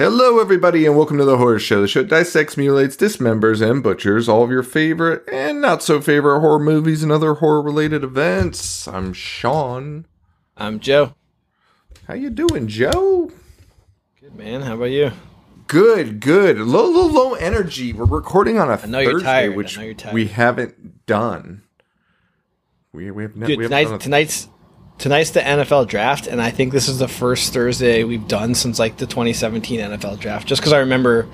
Hello, everybody, and welcome to the Horror Show. The show dissects, mutilates, dismembers, and butchers all of your favorite and not so favorite horror movies and other horror-related events. I'm Sean. I'm Joe. How you doing, Joe? Good man. How about you? Good, good. Low, low, low energy. We're recording on a I know Thursday, you're tired. I which know you're tired. we haven't done. We we have ne- Dude, we haven't tonight, done a- tonight's tonight's the NFL draft, and I think this is the first Thursday we've done since like the 2017 NFL draft. Just because I remember,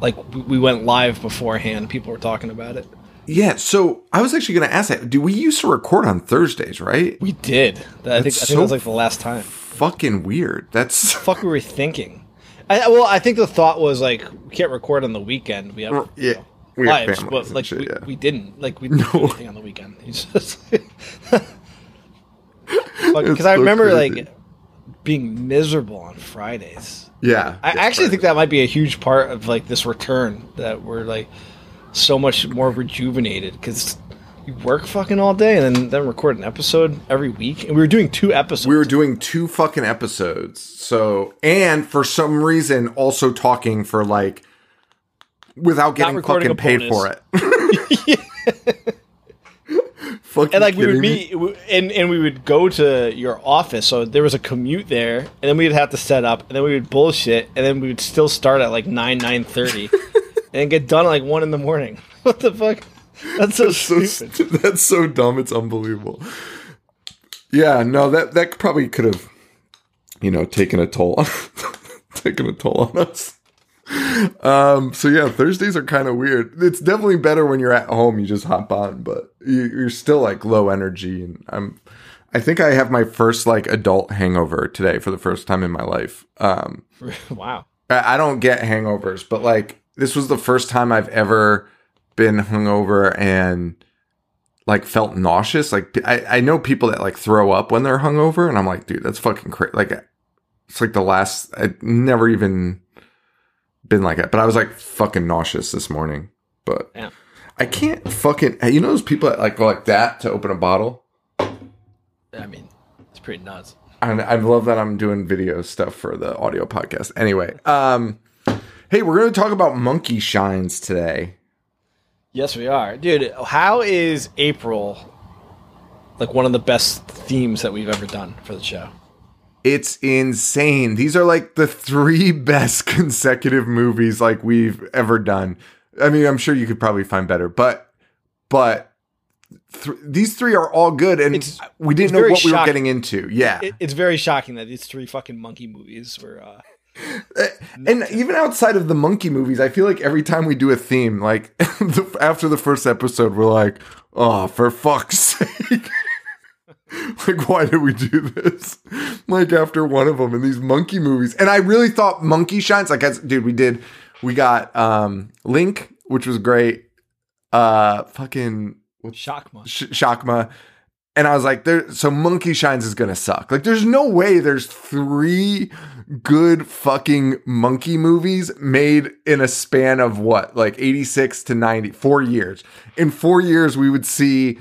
like we- we went live beforehand, people were talking about it. yeah. So I was actually going to ask that. Do we used to record on Thursdays, right? We did. I think I That's think so that was like the last time. Fucking weird. That's fuck we were thinking. I, well, I think the thought was like we can't record on the weekend. We have yeah. you know, We lives, but like shit, we, yeah. we didn't like we didn't do anything on the weekend. Because I remember crazy. like being miserable on Fridays. yeah. I actually think that might be a huge part of like this return that we're like so much more rejuvenated because we work fucking all day and then, then record an episode every week and we were doing two episodes. we were doing two fucking episodes. So, and for some reason, also talking for like without getting fucking paid for bonus. it. fucking and like we would me? meet and, and we would go to your office so there was a commute there and then we'd have to set up and then we would bullshit and then we would still start at like 9 9.30 and get done at like 1 in the morning what the fuck that's so so stupid st- that's so dumb. It's unbelievable. Yeah, no, that that probably could have, you know, taken a toll, taken a toll on us. Um. So yeah, Thursdays are kind of weird. It's definitely better when you're at home. You just hop on, but you're still like low energy. And I'm, I think I have my first like adult hangover today for the first time in my life. Um. wow I I don't get hangovers, but like this was the first time I've ever been hungover and like felt nauseous. Like I, I know people that like throw up when they're hungover, and I'm like, dude, that's fucking crazy. Like it's like the last I never even been like that, but I was like fucking nauseous this morning. But Yeah. I can't fucking you know those people that like go like that to open a bottle. i mean it's pretty nuts And I love that I'm doing video stuff for the audio podcast. Anyway, um, hey, we're going to talk about monkey shines today. yes we are dude how is april like one of the best themes that we've ever done for the show It's insane. These are like the three best consecutive movies like we've ever done. I mean, I'm sure you could probably find better, but but th- these three are all good, and It's- we didn't know what we were getting into. Yeah, it, it's very shocking that these three fucking monkey movies were uh and even outside of the monkey movies, I feel like every time we do a theme, like the, after the first episode, we're like, "Oh, for fuck's sake!" like, why did we do this? Like after one of them in these monkey movies, and I really thought Monkey Shines. Like, as, dude, we did. We got um Link, which was great. Uh, fucking Shakma Sh- Shakma. And I was like, there, so Monkey Shines is gonna suck. Like, there's no way there's three good fucking monkey movies made in a span of what, like 86 to 90, four years. In four years, we would see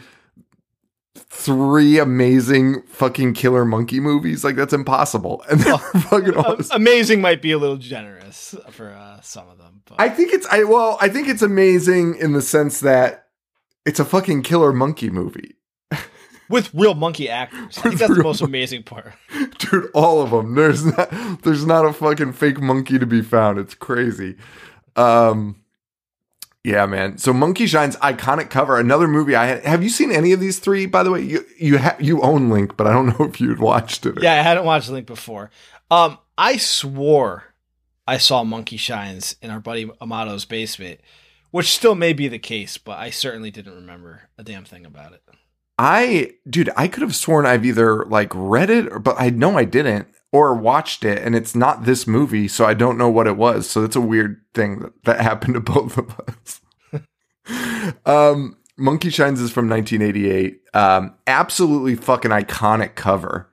three amazing fucking killer monkey movies. Like, that's impossible. And they're fucking awesome. amazing might be a little generous for uh, some of them but I think it's, I, well, I think it's amazing in the sense that it's a fucking killer monkey movie. with real monkey actors. I think that's the most amazing part. dude all of them there's not there's not a fucking fake monkey to be found it's crazy um yeah man so monkey shines iconic cover another movie i had have you seen any of these three by the way you you ha- you own link but i don't know if you'd watched it Yeah, I hadn't watched Link before. Um, I swore I saw Monkey Shines in our buddy Amato's basement, which still may be the case, but I certainly didn't remember a damn thing about it. i dude i could have sworn i've either like read it or, but i know i didn't or watched it and it's not this movie so i don't know what it was so it's a weird thing that, that happened to both of us um Monkey Shines is from 1988. Um, absolutely fucking iconic cover.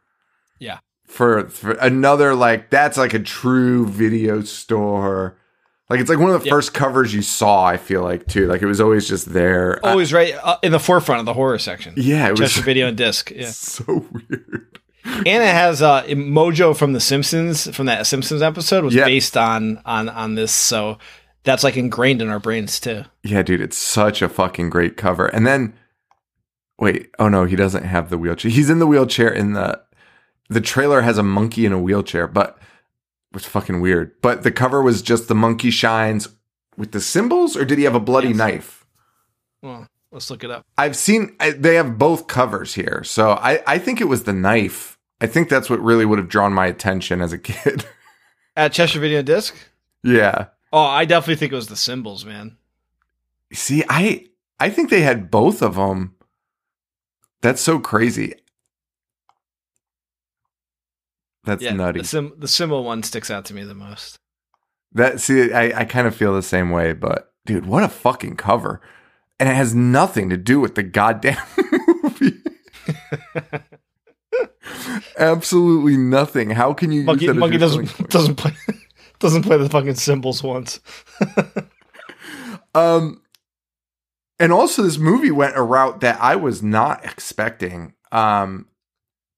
Yeah. For, for another like that's like a true video store. Like it's like one of the Yep. first covers you saw. I feel like too. Like it was always just there. Always right uh, in the forefront of the horror section. yeah, it was Chester Video and Disc. Yeah. so weird. And it has uh, Mojo from The Simpsons from that Simpsons episode was Yeah. based on on on this, so that's like ingrained in our brains too. Yeah, dude, it's such a fucking great cover. And then, wait, oh no, he doesn't have the wheelchair. He's in the wheelchair in the the trailer has a monkey in a wheelchair, but it's fucking weird. But the cover was just the monkey shines with the cymbals, or did he have a bloody Yes. knife? Well, let's look it up. I've seen I, they have both covers here, so I I think it was the knife. I think that's what really would have drawn my attention as a kid. At Chester Video Disc. yeah. Oh, I definitely think it was the cymbals, man. See, I I think they had both of them. That's so crazy. That's Yeah, nutty. the sim the cymbal one sticks out to me the most. that see, I I kind of feel the same way, but dude, what a fucking cover. And it has nothing to do with the goddamn movie. Absolutely nothing. How can you Monkey, use that as Monkey doesn't doesn't play doesn't play the fucking cymbals once. Um, and also this movie went a route that I was not expecting. Um,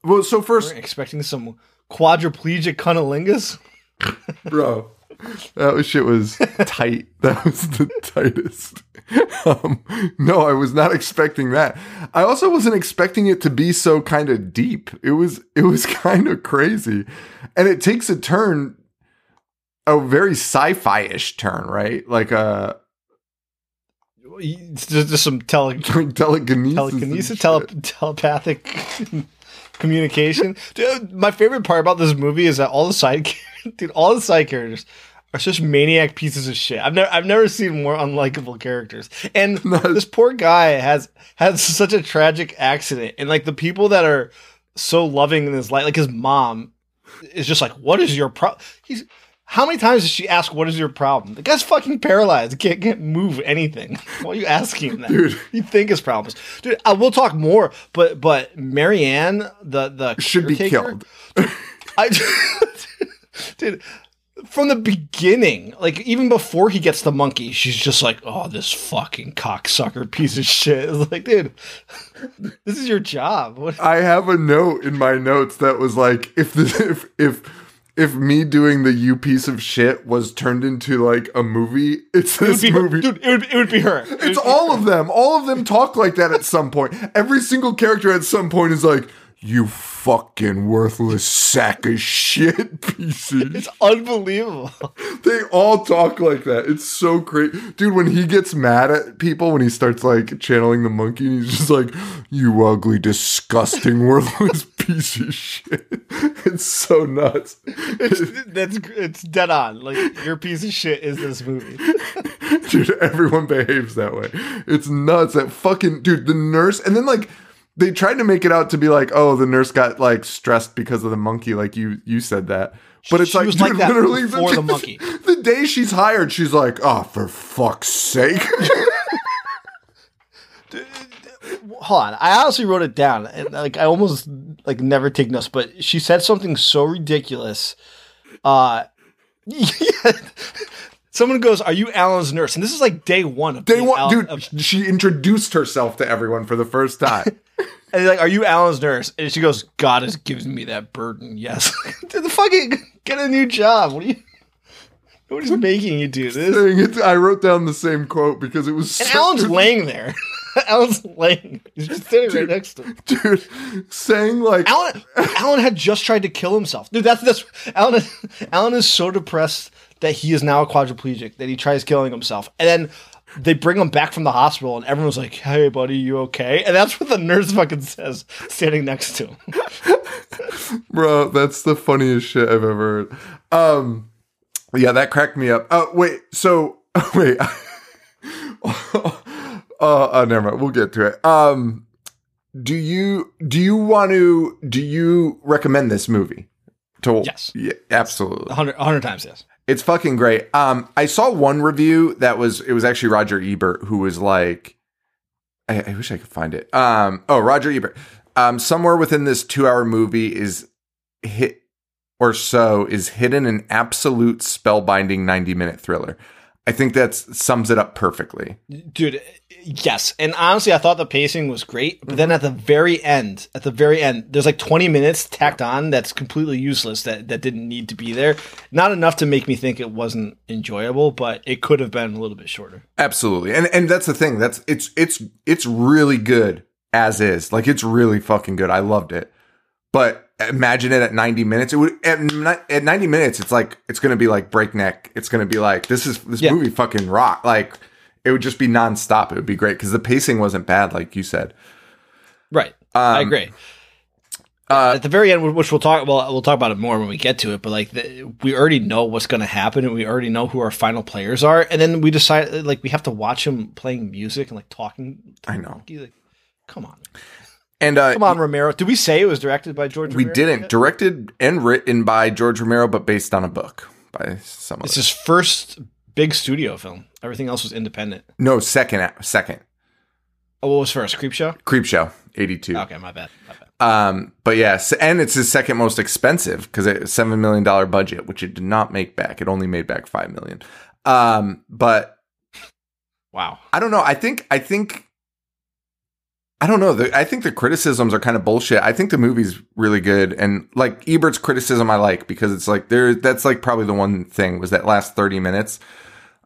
well, so first, We're expecting some quadriplegic cunnilingus. bro, that shit was tight. That was the tightest. Um, no, I was not expecting that. I also wasn't expecting it to be so kind of deep. It was, it was kind of crazy, and it takes a turn, a very sci-fi ish turn, right? Like a It's just, some tele, telekinesis, telekinesis, tele, telepathic communication. Dude, my favorite part about this movie is that all the side, dude, all the side characters are such maniac pieces of shit. I've never, I've never seen more unlikable characters. And this poor guy has has such a tragic accident, and like the people that are so loving in his life, like his mom, is just like, "What is your problem?" He's how many times does she ask, "What is your problem?" The guy's fucking paralyzed, can't can't move anything. Why are you asking that? Dude. You think his problems, dude? I will talk more, but but Marianne, the the should be killed. I, dude, from the beginning, like even before he gets the monkey, she's just like, "Oh, this fucking cocksucker piece of shit." It's like, dude, this is your job. What? I have a note in my notes that was like, if this, if if if me doing the you piece of shit was turned into like a movie, it's It this be her, movie. dude. It would, it would be her. It it's all her. of them. All of them talk like that at some point. Every single character at some point is like, "You fucking worthless sack of shit, piece of It's unbelievable. they all talk like that. It's so great. Dude, when he gets mad at people, when he starts like channeling the monkey, and he's just like, You ugly, disgusting, worthless piece of shit. It's so nuts. It's, that's it's dead on. Like your piece of shit is this movie. dude, everyone behaves that way. It's nuts. That fucking dude, the nurse, and then like they tried to make it out to be like, oh, the nurse got like stressed because of the monkey, like you you said that. But it's She like, dude, like literally before the monkey. The day she's hired, she's like, oh, for fuck's sake. hold on. I honestly wrote it down, and like I almost like never take notes, but she said something so ridiculous. Uh, someone goes, "Are you Alan's nurse?" And this is like day one of want, Alan- dude. of- she introduced herself to everyone for the first time. and they're like, "Are you Alan's nurse?" And she goes, "God has given me that burden." Yes, dude, the fucking get a new job. What are you? What is making you do this? I wrote down the same quote because it was And so- Alan's laying there. Alan's laying. He's just sitting right next to him. dude saying like Alan Alan had just tried to kill himself. Dude, that's that's Alan Alan is so depressed that he is now a quadriplegic that he tries killing himself. And then they bring him back from the hospital and everyone's like, "Hey buddy, you okay?" And that's what the nurse fucking says standing next to him. bro that's the funniest shit i've ever heard um yeah that cracked me up oh wait so wait uh, uh never mind we'll get to it um do you do you want to do you recommend this movie to Yes. yeah absolutely 100 100 times yes. It's fucking great. Um, I saw one review that was it was actually Roger Ebert who was like, I, I wish I could find it. Um, oh, Roger Ebert. Um, somewhere within this two-hour movie is hit or so is hidden an absolute spellbinding ninety-minute thriller. I think that sums it up perfectly. dude yes and honestly i thought the pacing was great but then at the very end at the very end there's like 20 minutes tacked on that's completely useless that that didn't need to be there not enough to make me think it wasn't enjoyable but it could have been a little bit shorter Absolutely. And and that's the thing. That's it's it's it's really good as is. Like it's really fucking good. I loved it. But imagine it at 90 minutes. It would at, at 90 minutes it's like it's going to be like breakneck. It's going to be like this is this Yeah. movie fucking rock. Like it would just be nonstop. It would be great cuz the pacing wasn't bad like you said. right i agree uh, at the very end which we'll talk well we'll talk about it more when we get to it but like the, we already know what's going to happen and we already know who our final players are and then we decide like we have to watch him playing music and like talking I know. like, come on And uh come on romero did we say it was directed by george we Romero didn't yet? directed and written by George Romero but based on a book by some It's his first big studio film. Everything else was independent. No, second second. Oh, what was first? Creep Show? Creepshow 82. Okay, my bad. My bad. Um, but yes, and it's his second most expensive because it seven million dollar budget, which it did not make back. It only made back five million. Um, but Wow. I don't know. I think I think I don't know. The, I think the criticisms are kind of bullshit. I think the movie's really good, and like Ebert's criticism, I like because it's like there. That's like probably the one thing was that last thirty minutes.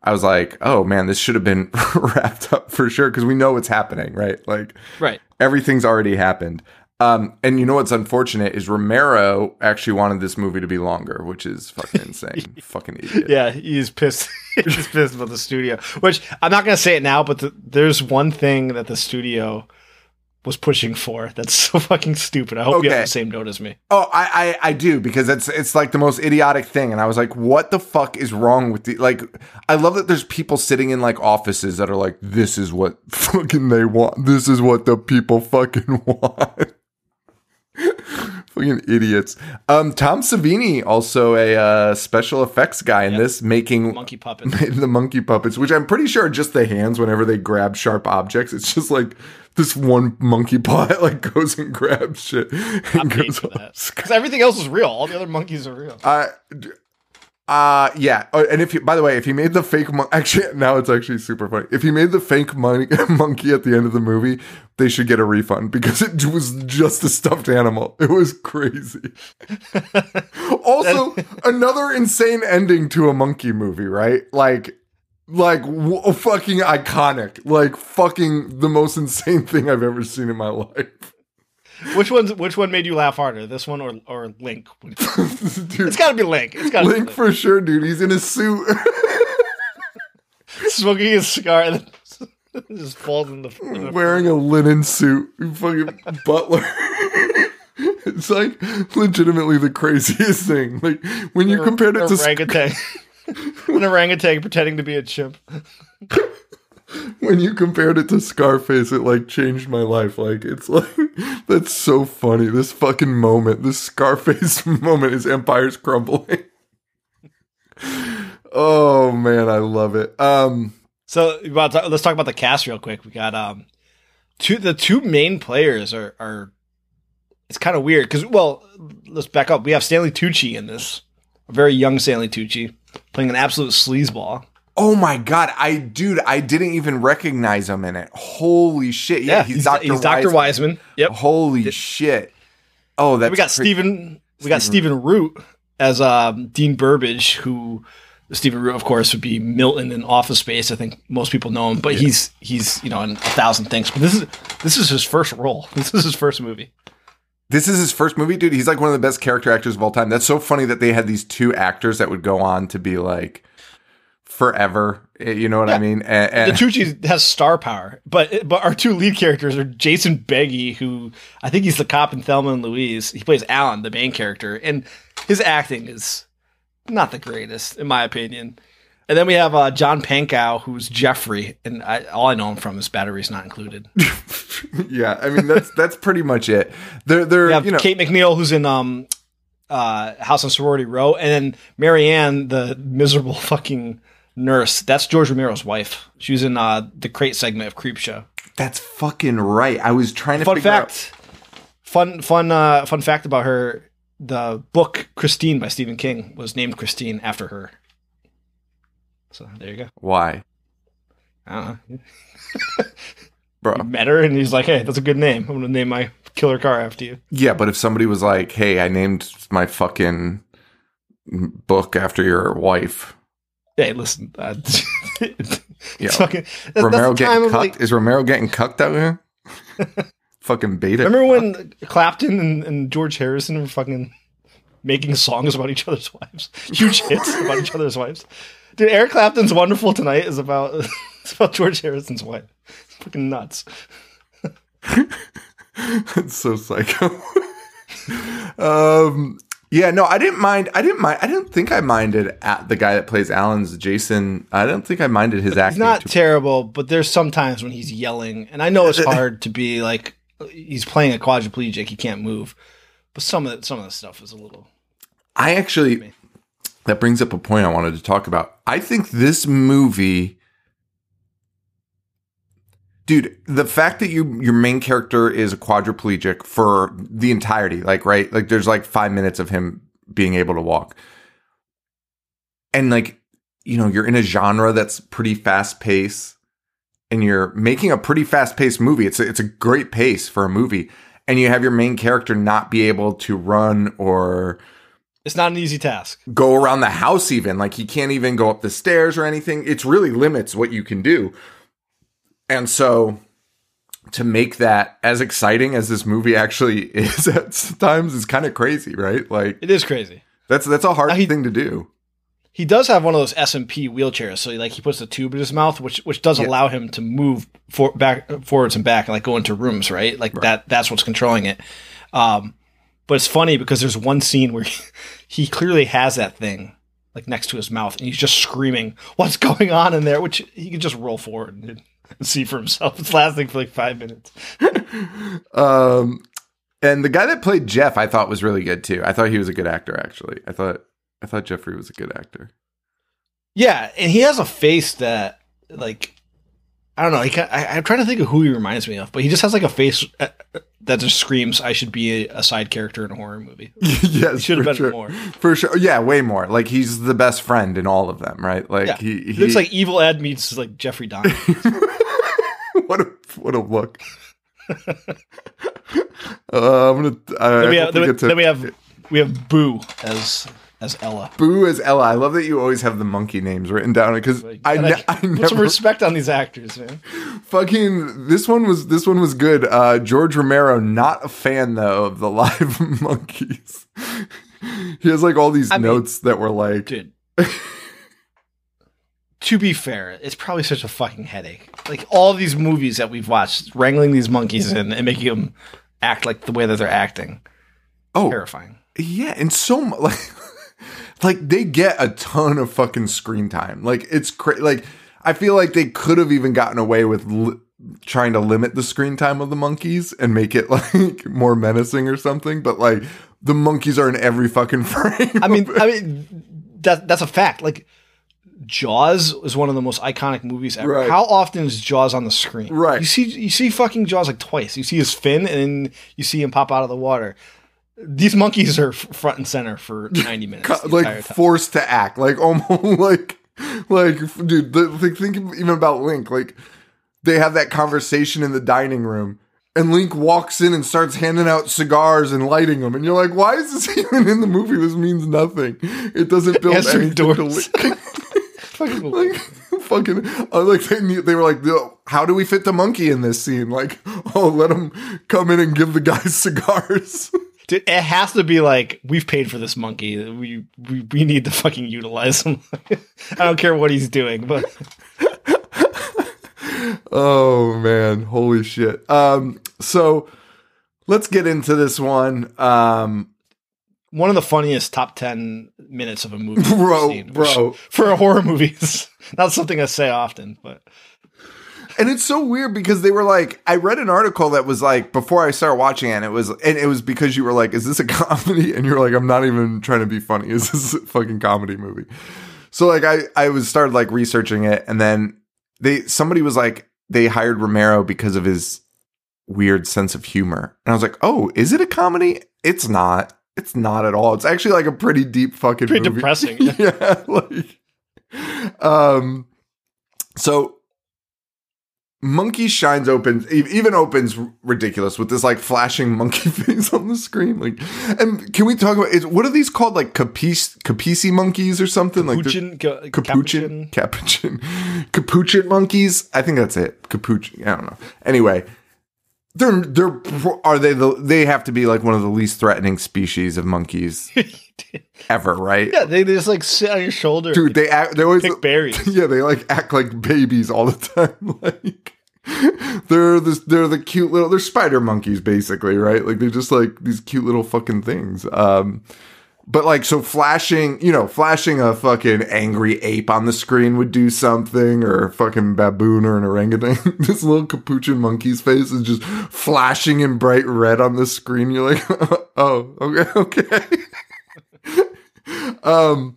I was like, oh man, this should have been wrapped up for sure because we know what's happening, right? Like Right. everything's already happened. Um, and you know what's unfortunate is Romero actually wanted this movie to be longer, which is fucking insane. fucking idiot. Yeah, he's pissed. he's pissed about the studio. Which I'm not gonna say it now, but the, there's one thing that the studio was pushing for that's so fucking stupid. I hope you have the same note as me. Oh, I, I I do because it's it's like the most idiotic thing, and I was like, what the fuck is wrong with the like? I love that there's people sitting in like offices that are like, this is what fucking they want. This is what the people fucking want. Fucking idiots. Um, Tom Savini also a uh, special effects guy in this, making Monkey puppet. the monkey puppets, which I'm pretty sure are just the hands whenever they grab sharp objects. It's just like this one monkey paw like goes and grabs shit and goes for off. that. Because everything else is real. All the other monkeys are real. D- uh, yeah. Oh, and if you, by the way, if he made the fake mon- actually, now it's actually super funny. If he made the fake mon- monkey at the end of the movie, they should get a refund because it was just a stuffed animal. It was crazy. also, another insane ending to a monkey movie, right? Like, like w- fucking iconic. Like fucking the most insane thing I've ever seen in my life. Which one's which one made you laugh harder? This one or or Link? Dude, It's got to be Link. It's got Link Link. for sure, dude. He's in a suit. Smoking a cigar and then just falls in the. in the- wearing a linen suit, fucking butler. it's like legitimately the craziest thing. Like when you compared it to Sc- orangutan. An orangutan pretending to be a chimp. when you compared it to Scarface, it like changed my life. Like it's like that's so funny. This fucking moment, this Scarface moment, is empire's crumbling. oh man, I love it. Um, So about to- let's talk about the cast real quick. We got um two the two main players are are it's kind of weird because well let's back up. We have Stanley Tucci in this, a very young Stanley Tucci playing an absolute sleazeball. Oh my god, I dude, I didn't even recognize him in it. Holy shit! Yeah, he's, Dr. he's Dr. Wiseman. Wiseman. Yep. Holy shit! Oh, that's we got Stephen. We got Stephen Root as um, Dean Burbage, who Stephen Root, of course, would be Milton in Office Space. I think most people know him, but he's he's you know in a thousand things. But this is this is his first role. This is his first movie. This is his first movie, dude. He's like one of the best character actors of all time. That's so funny that they had these two actors that would go on to be like forever. Eh, You know what I mean? And, The and- Tucci has star power, but but our two lead characters are Jason Beghe, who I think he's the cop in Thelma and Louise. He plays Alan, the main character, and his acting is not the greatest in my opinion. And then we have uh, John Pankow, who's Jeffrey, and I, all I know him from is Batteries Not Included. yeah, I mean that's that's pretty much it. They're they're have you know Kate McNeil, who's in um, uh, House on Sorority Row, and then Marianne, the miserable fucking nurse. That's George Romero's wife. She was in uh, the crate segment of Creepshow. That's fucking right. I was trying to Fun figure out- fact. Fun fun uh fun fact about her the book Christine by Stephen King was named Christine after her. So there you go. why, I don't know. bro. He met her and he's like, Hey, that's a good name. I'm gonna name my killer car after you. Yeah, but if somebody was like, "Hey, I named my fucking book after your wife," Hey, listen, uh, Yeah. fucking that's, Romero that's the time getting cucked? like is Romero getting cucked out here? fucking beta. Remember when Clapton and, and George Harrison were fucking making songs about each other's wives? Huge hits about each other's wives. Dude, Eric Clapton's "Wonderful Tonight" is about it's about George Harrison's wife. It's fucking nuts. it's so psycho. um, yeah, no, I didn't mind. I didn't mind. I didn't think I minded at the guy that plays Alan's Jason. I don't think I minded his He's acting. not too- terrible, but there's some times when he's yelling, and I know it's hard to be like he's playing a quadriplegic; he can't move. But some of the, some of the stuff is a little. I actually that brings up a point I wanted to talk about. I think this movie Dude, the fact that you your main character is a quadriplegic for the entirety, like right? Like there's like 5 minutes of him being able to walk. And like you know, you're in a genre that's pretty fast pace and you're making a pretty fast paced movie. It's a, it's a great pace for a movie. And you have your main character not be able to run or It's not an easy task. go around the house even like he can't even go up the stairs or anything it's really limits what you can do and so to make that as exciting as this movie actually is at times is kind of crazy right like It is crazy. that's that's a hard he- thing to do He does have one of those S and P wheelchairs, so like he puts the tube in his mouth, which which does Yeah. allow him to move for, back forwards and back and like go into rooms, right? Like that. That's what's controlling it. Um, but it's funny because there's one scene where he, he clearly has that thing like next to his mouth, and he's just screaming, "What's going on in there?" Which he can just roll forward and see for himself. It's lasting for like five minutes. um and the guy that played jeff i thought was really good too i thought he was a good actor actually i thought i thought jeffrey was a good actor Yeah, and he has a face that like I don't know. He, I, I'm trying to think of who he reminds me of, but he just has like a face uh, that just screams, "I should be a, a side character in a horror movie." yes should have been sure. more. for sure yeah way more like he's the best friend in all of them right like Yeah, he, he he looks like Evil Ed meets like Jeffrey Dahmer. What a what a look. uh, I'm gonna. I, then, we have, hope we to- then we have we have Boo as as Ella. Boo as Ella. I love that you always have the monkey names written down because Like, I, ne- I put some respect on these actors, man. fucking this one was this one was good. Uh, George Romero, not a fan though of the live monkeys. he has like all these I mean- notes that were like, Dude. To be fair, it's probably such a fucking headache. Like all these movies that we've watched, wrangling these monkeys in and making them act like the way that they're acting, oh terrifying. Yeah, and so like like they get a ton of fucking screen time. Like it's crazy. Like I feel like they could have even gotten away with li- trying to limit the screen time of the monkeys and make it like more menacing or something. But like the monkeys are in every fucking frame. I mean, I mean that that's a fact. Like Jaws is one of the most iconic movies ever. Right. How often is Jaws on the screen? Right. You see, you see fucking Jaws like twice. You see his fin, and then you see him pop out of the water. These monkeys are front and center for ninety minutes. the like forced to act like almost like like dude the, like think even about link like they have that conversation in the dining room and link walks in and starts handing out cigars and lighting them and you're like why is this even in the movie this means nothing it doesn't build Answering anything to link Fucking like fucking uh, like they, knew- they were like how do we fit the monkey in this scene like oh let him come in and give the guys cigars Dude, it has to be like we've paid for this monkey. We we, we need to fucking utilize him. I don't care what he's doing, but Oh man, holy shit. Um so let's get into this one. Um one of the funniest top ten minutes of a movie, Bro, seen, bro. for a horror movie. is Not something I say often, but and it's so weird because they were like I read an article that was like before I started watching it and it was and it was because you were like is this a comedy and you're like I'm not even trying to be funny. Is this a fucking comedy movie? So like I I was started like researching it and then they somebody was like they hired Romero because of his weird sense of humor. And I was like, "Oh, is it a comedy?" It's not. It's not at all. It's actually like a pretty deep fucking Pretty movie. depressing. yeah, like um so Monkey Shines opens even opens ridiculous with this like flashing monkey face on the screen. Like, and can we talk about is what are these called? Like capice capisi monkeys or something? Like Capuchin, ca- capuchin, capuchin, capuchin monkeys. I think that's it. Capuchin. I don't know. Anyway, they're they're are they the they have to be like one of the least threatening species of monkeys ever, right? Yeah, they just like sit on your shoulder, Dude, they act. They always pick berries. yeah, they like act like babies all the time. like they're this, they're the cute little, they're spider monkeys basically, right? Like they're just like these cute little fucking things. Um, but like so, flashing, you know, flashing a fucking angry ape on the screen would do something, or a fucking baboon or an orangutan. this little capuchin monkey's face is just flashing in bright red on the screen. You're like, oh, okay, okay. um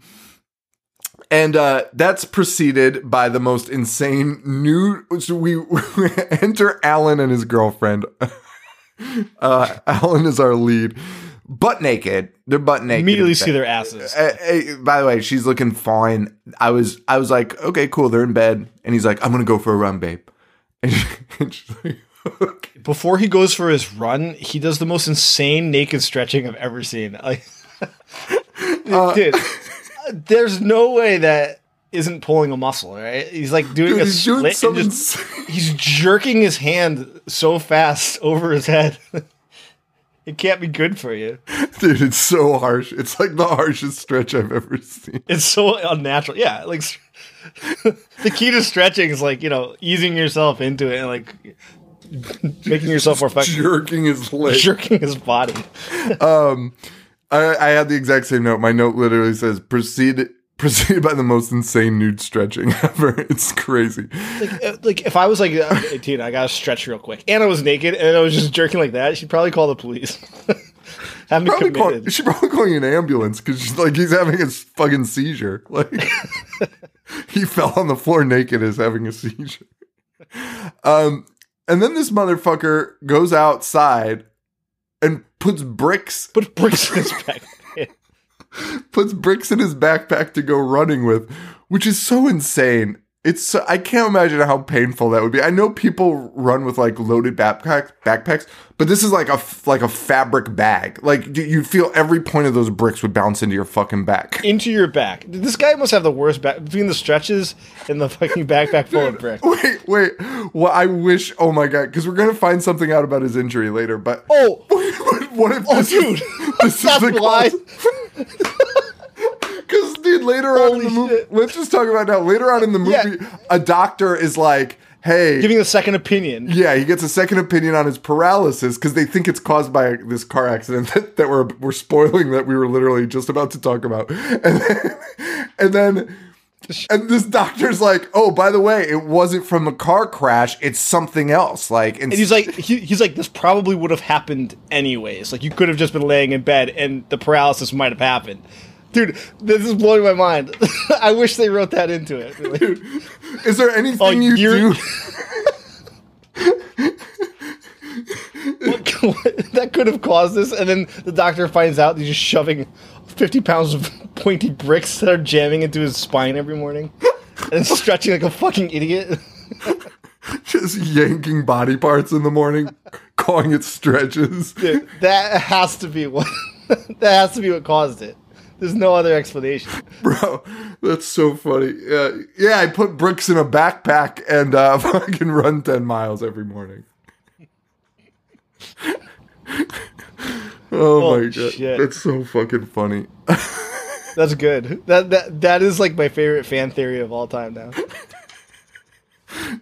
and uh, that's preceded by the most insane nude. So we, we enter Alan and his girlfriend. Uh, Alan is our lead, butt naked. They're butt naked. Immediately see their asses. Uh, uh, by the way, she's looking fine. I was, I was like, okay, cool. They're in bed, and he's like, I'm gonna go for a run, babe. And, and she's like, okay. Before he goes for his run, he does the most insane naked stretching I've ever seen. Like, Uh, dude, there's no way that isn't pulling a muscle, right? He's like doing Dude, a he's doing split and just he's jerking his hand so fast over his head. It can't be good for you. dude. It's so harsh. It's like the harshest stretch I've ever seen. It's so unnatural. Yeah, like the key to stretching is like you know easing yourself into it and like making yourself more effective. Jerking his leg. Jerking his body. Um, I, I had the exact same note. My note literally says proceed preceded by the most insane nude stretching ever. It's crazy. Like, uh, like if I was like, uh, hey, Tina, I gotta stretch real quick, and I was naked and I was just jerking like that, she'd probably call the police. Have Probably call, committed. she probably calling an ambulance because she's like he's having a fucking seizure. Like he fell on the floor naked is having a seizure. Um, and then this motherfucker goes outside and puts bricks Put bricks in his back. Puts bricks in his backpack to go running with, which is so insane. It's so, I can't imagine how painful that would be. I know people run with like loaded backpack backpacks, but this is like a like a fabric bag. Like you- you'd feel every point of those bricks would bounce into your fucking back. into your back. This guy must have the worst back between the stretches and the fucking backpack full of bricks. Wait, wait. Well, I wish. Oh my god, because we're gonna find something out about his injury later. But Oh, what if oh, this dude, is, this that's the why. Because dude, later on in the movie, shit. let's just talk about now. Later on in the Yeah. movie, a doctor is like, "Hey, Giving a second opinion. yeah," he gets a second opinion on his paralysis because they think it's caused by this car accident that, that we're we're spoiling that we were literally just about to talk about, and then, and then. And this doctor's like, "Oh, by the way, it wasn't from a car crash; it's something else." Like, and And he's like, he, he's like, this probably would have happened anyways. Like, you could have just been laying in bed, and the paralysis might have happened. Dude, this is blowing my mind. I wish they wrote that into it. Like, Is there anything Oh, you do? what- what- that could have caused this, and then the doctor finds out he's just shoving fifty pounds of pointy bricks that are jamming into his spine every morning, and stretching like a fucking idiot. Just yanking body parts in the morning, calling it stretches. Dude, that has to be what that has to be what caused it. There's no other explanation. Bro, that's so funny. Yeah, yeah, I put bricks in a backpack and uh, fucking run 10 miles every morning. Oh my god. shit. That's so fucking funny. That's good. That that that is like my favorite fan theory of all time now.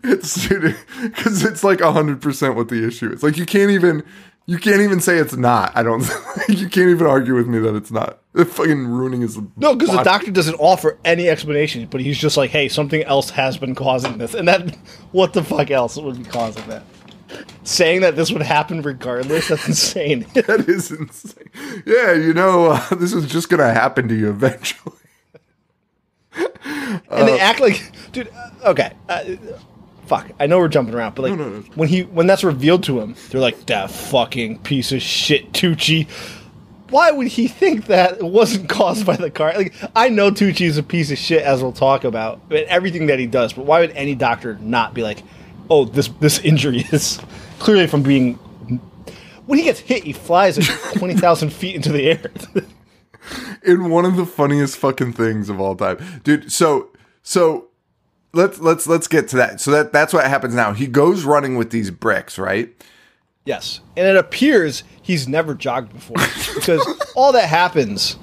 It's because it's like 100% what the issue is. Like, you can't even. You can't even say it's not. I don't. you can't even argue with me that it's not. It's fucking ruining his. No, because the doctor doesn't offer any explanation, but he's just like, "Hey, something else has been causing this," and that what the fuck else would be causing that? Saying that this would happen regardless—that's insane. That is insane. Yeah, you know, uh, this is just gonna happen to you eventually. and they act like, dude. uh, Okay, uh, fuck. I know we're jumping around, but like No, no, no. when he when that's revealed to him, they're like that fucking piece of shit Tucci. Why would he think that it wasn't caused by the car? Like I know Tucci is a piece of shit, as we'll talk about, everything that he does. But why would any doctor not be like, "Oh, this this injury is clearly from being." When he gets hit, he flies at twenty thousand feet into the air. in one of the funniest fucking things of all time, dude. So so let's let's let's get to that. So that that's what happens now. He goes running with these bricks, right? Yes. And it appears he's never jogged before because all that happens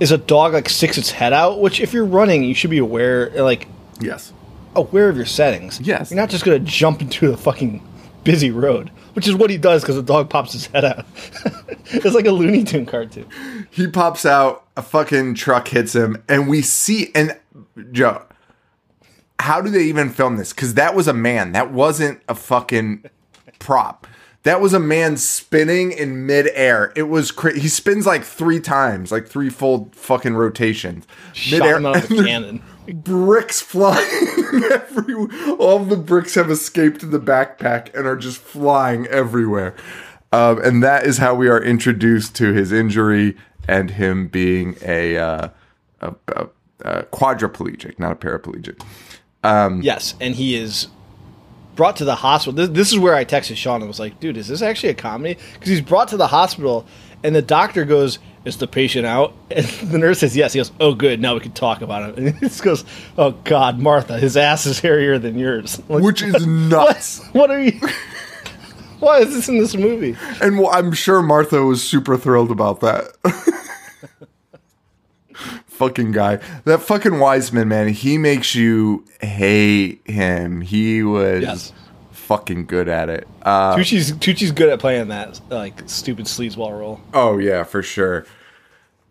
is a dog like sticks its head out, which if you're running, you should be aware like Yes. Aware of your settings. Yes. You're not just going to jump into the fucking busy road, which is what he does because the dog pops his head out. it's like a Looney Tune cartoon. He pops out, a fucking truck hits him, and we see and Joe. How do they even film this? Because that was a man. That wasn't a fucking prop. That was a man spinning in midair. It was cra- he spins like three times, like three full fucking rotations. Shot him out of a cannon. bricks flying everywhere. All of the bricks have escaped the backpack and are just flying everywhere. Um, and that is how we are introduced to his injury and him being a, uh, a, a, a quadriplegic, not a paraplegic. Yes, and he is brought to the hospital. This, this is where I texted Sean and was like, dude, is this actually a comedy? Because he's brought to the hospital, and the doctor goes, is the patient out? And the nurse says, yes. He goes, oh, good. Now we can talk about it. And he just goes, oh, God, Martha, his ass is hairier than yours. Like, Which is nuts. what are you. Why is this in this movie? And well, I'm sure Martha was super thrilled about that. fucking guy. That fucking Wiseman, man, he makes you hate him. He was Yes. Fucking good at it. Uh, Tucci's, Tucci's good at playing that, like, stupid sleazeball role. oh, yeah, for sure.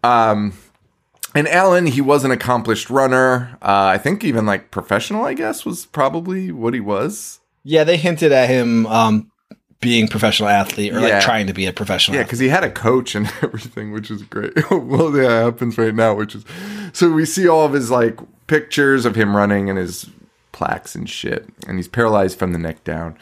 Um, and Alan, he was an accomplished runner. Uh, I think even like professional, I guess, was probably what he was. Yeah, they hinted at him um, being professional athlete or Yeah. like trying to be a professional Yeah, because he had a coach and everything, which is great. well, yeah, it happens right now, which is so we see all of his like pictures of him running and his plaques and shit, and he's paralyzed from the neck down.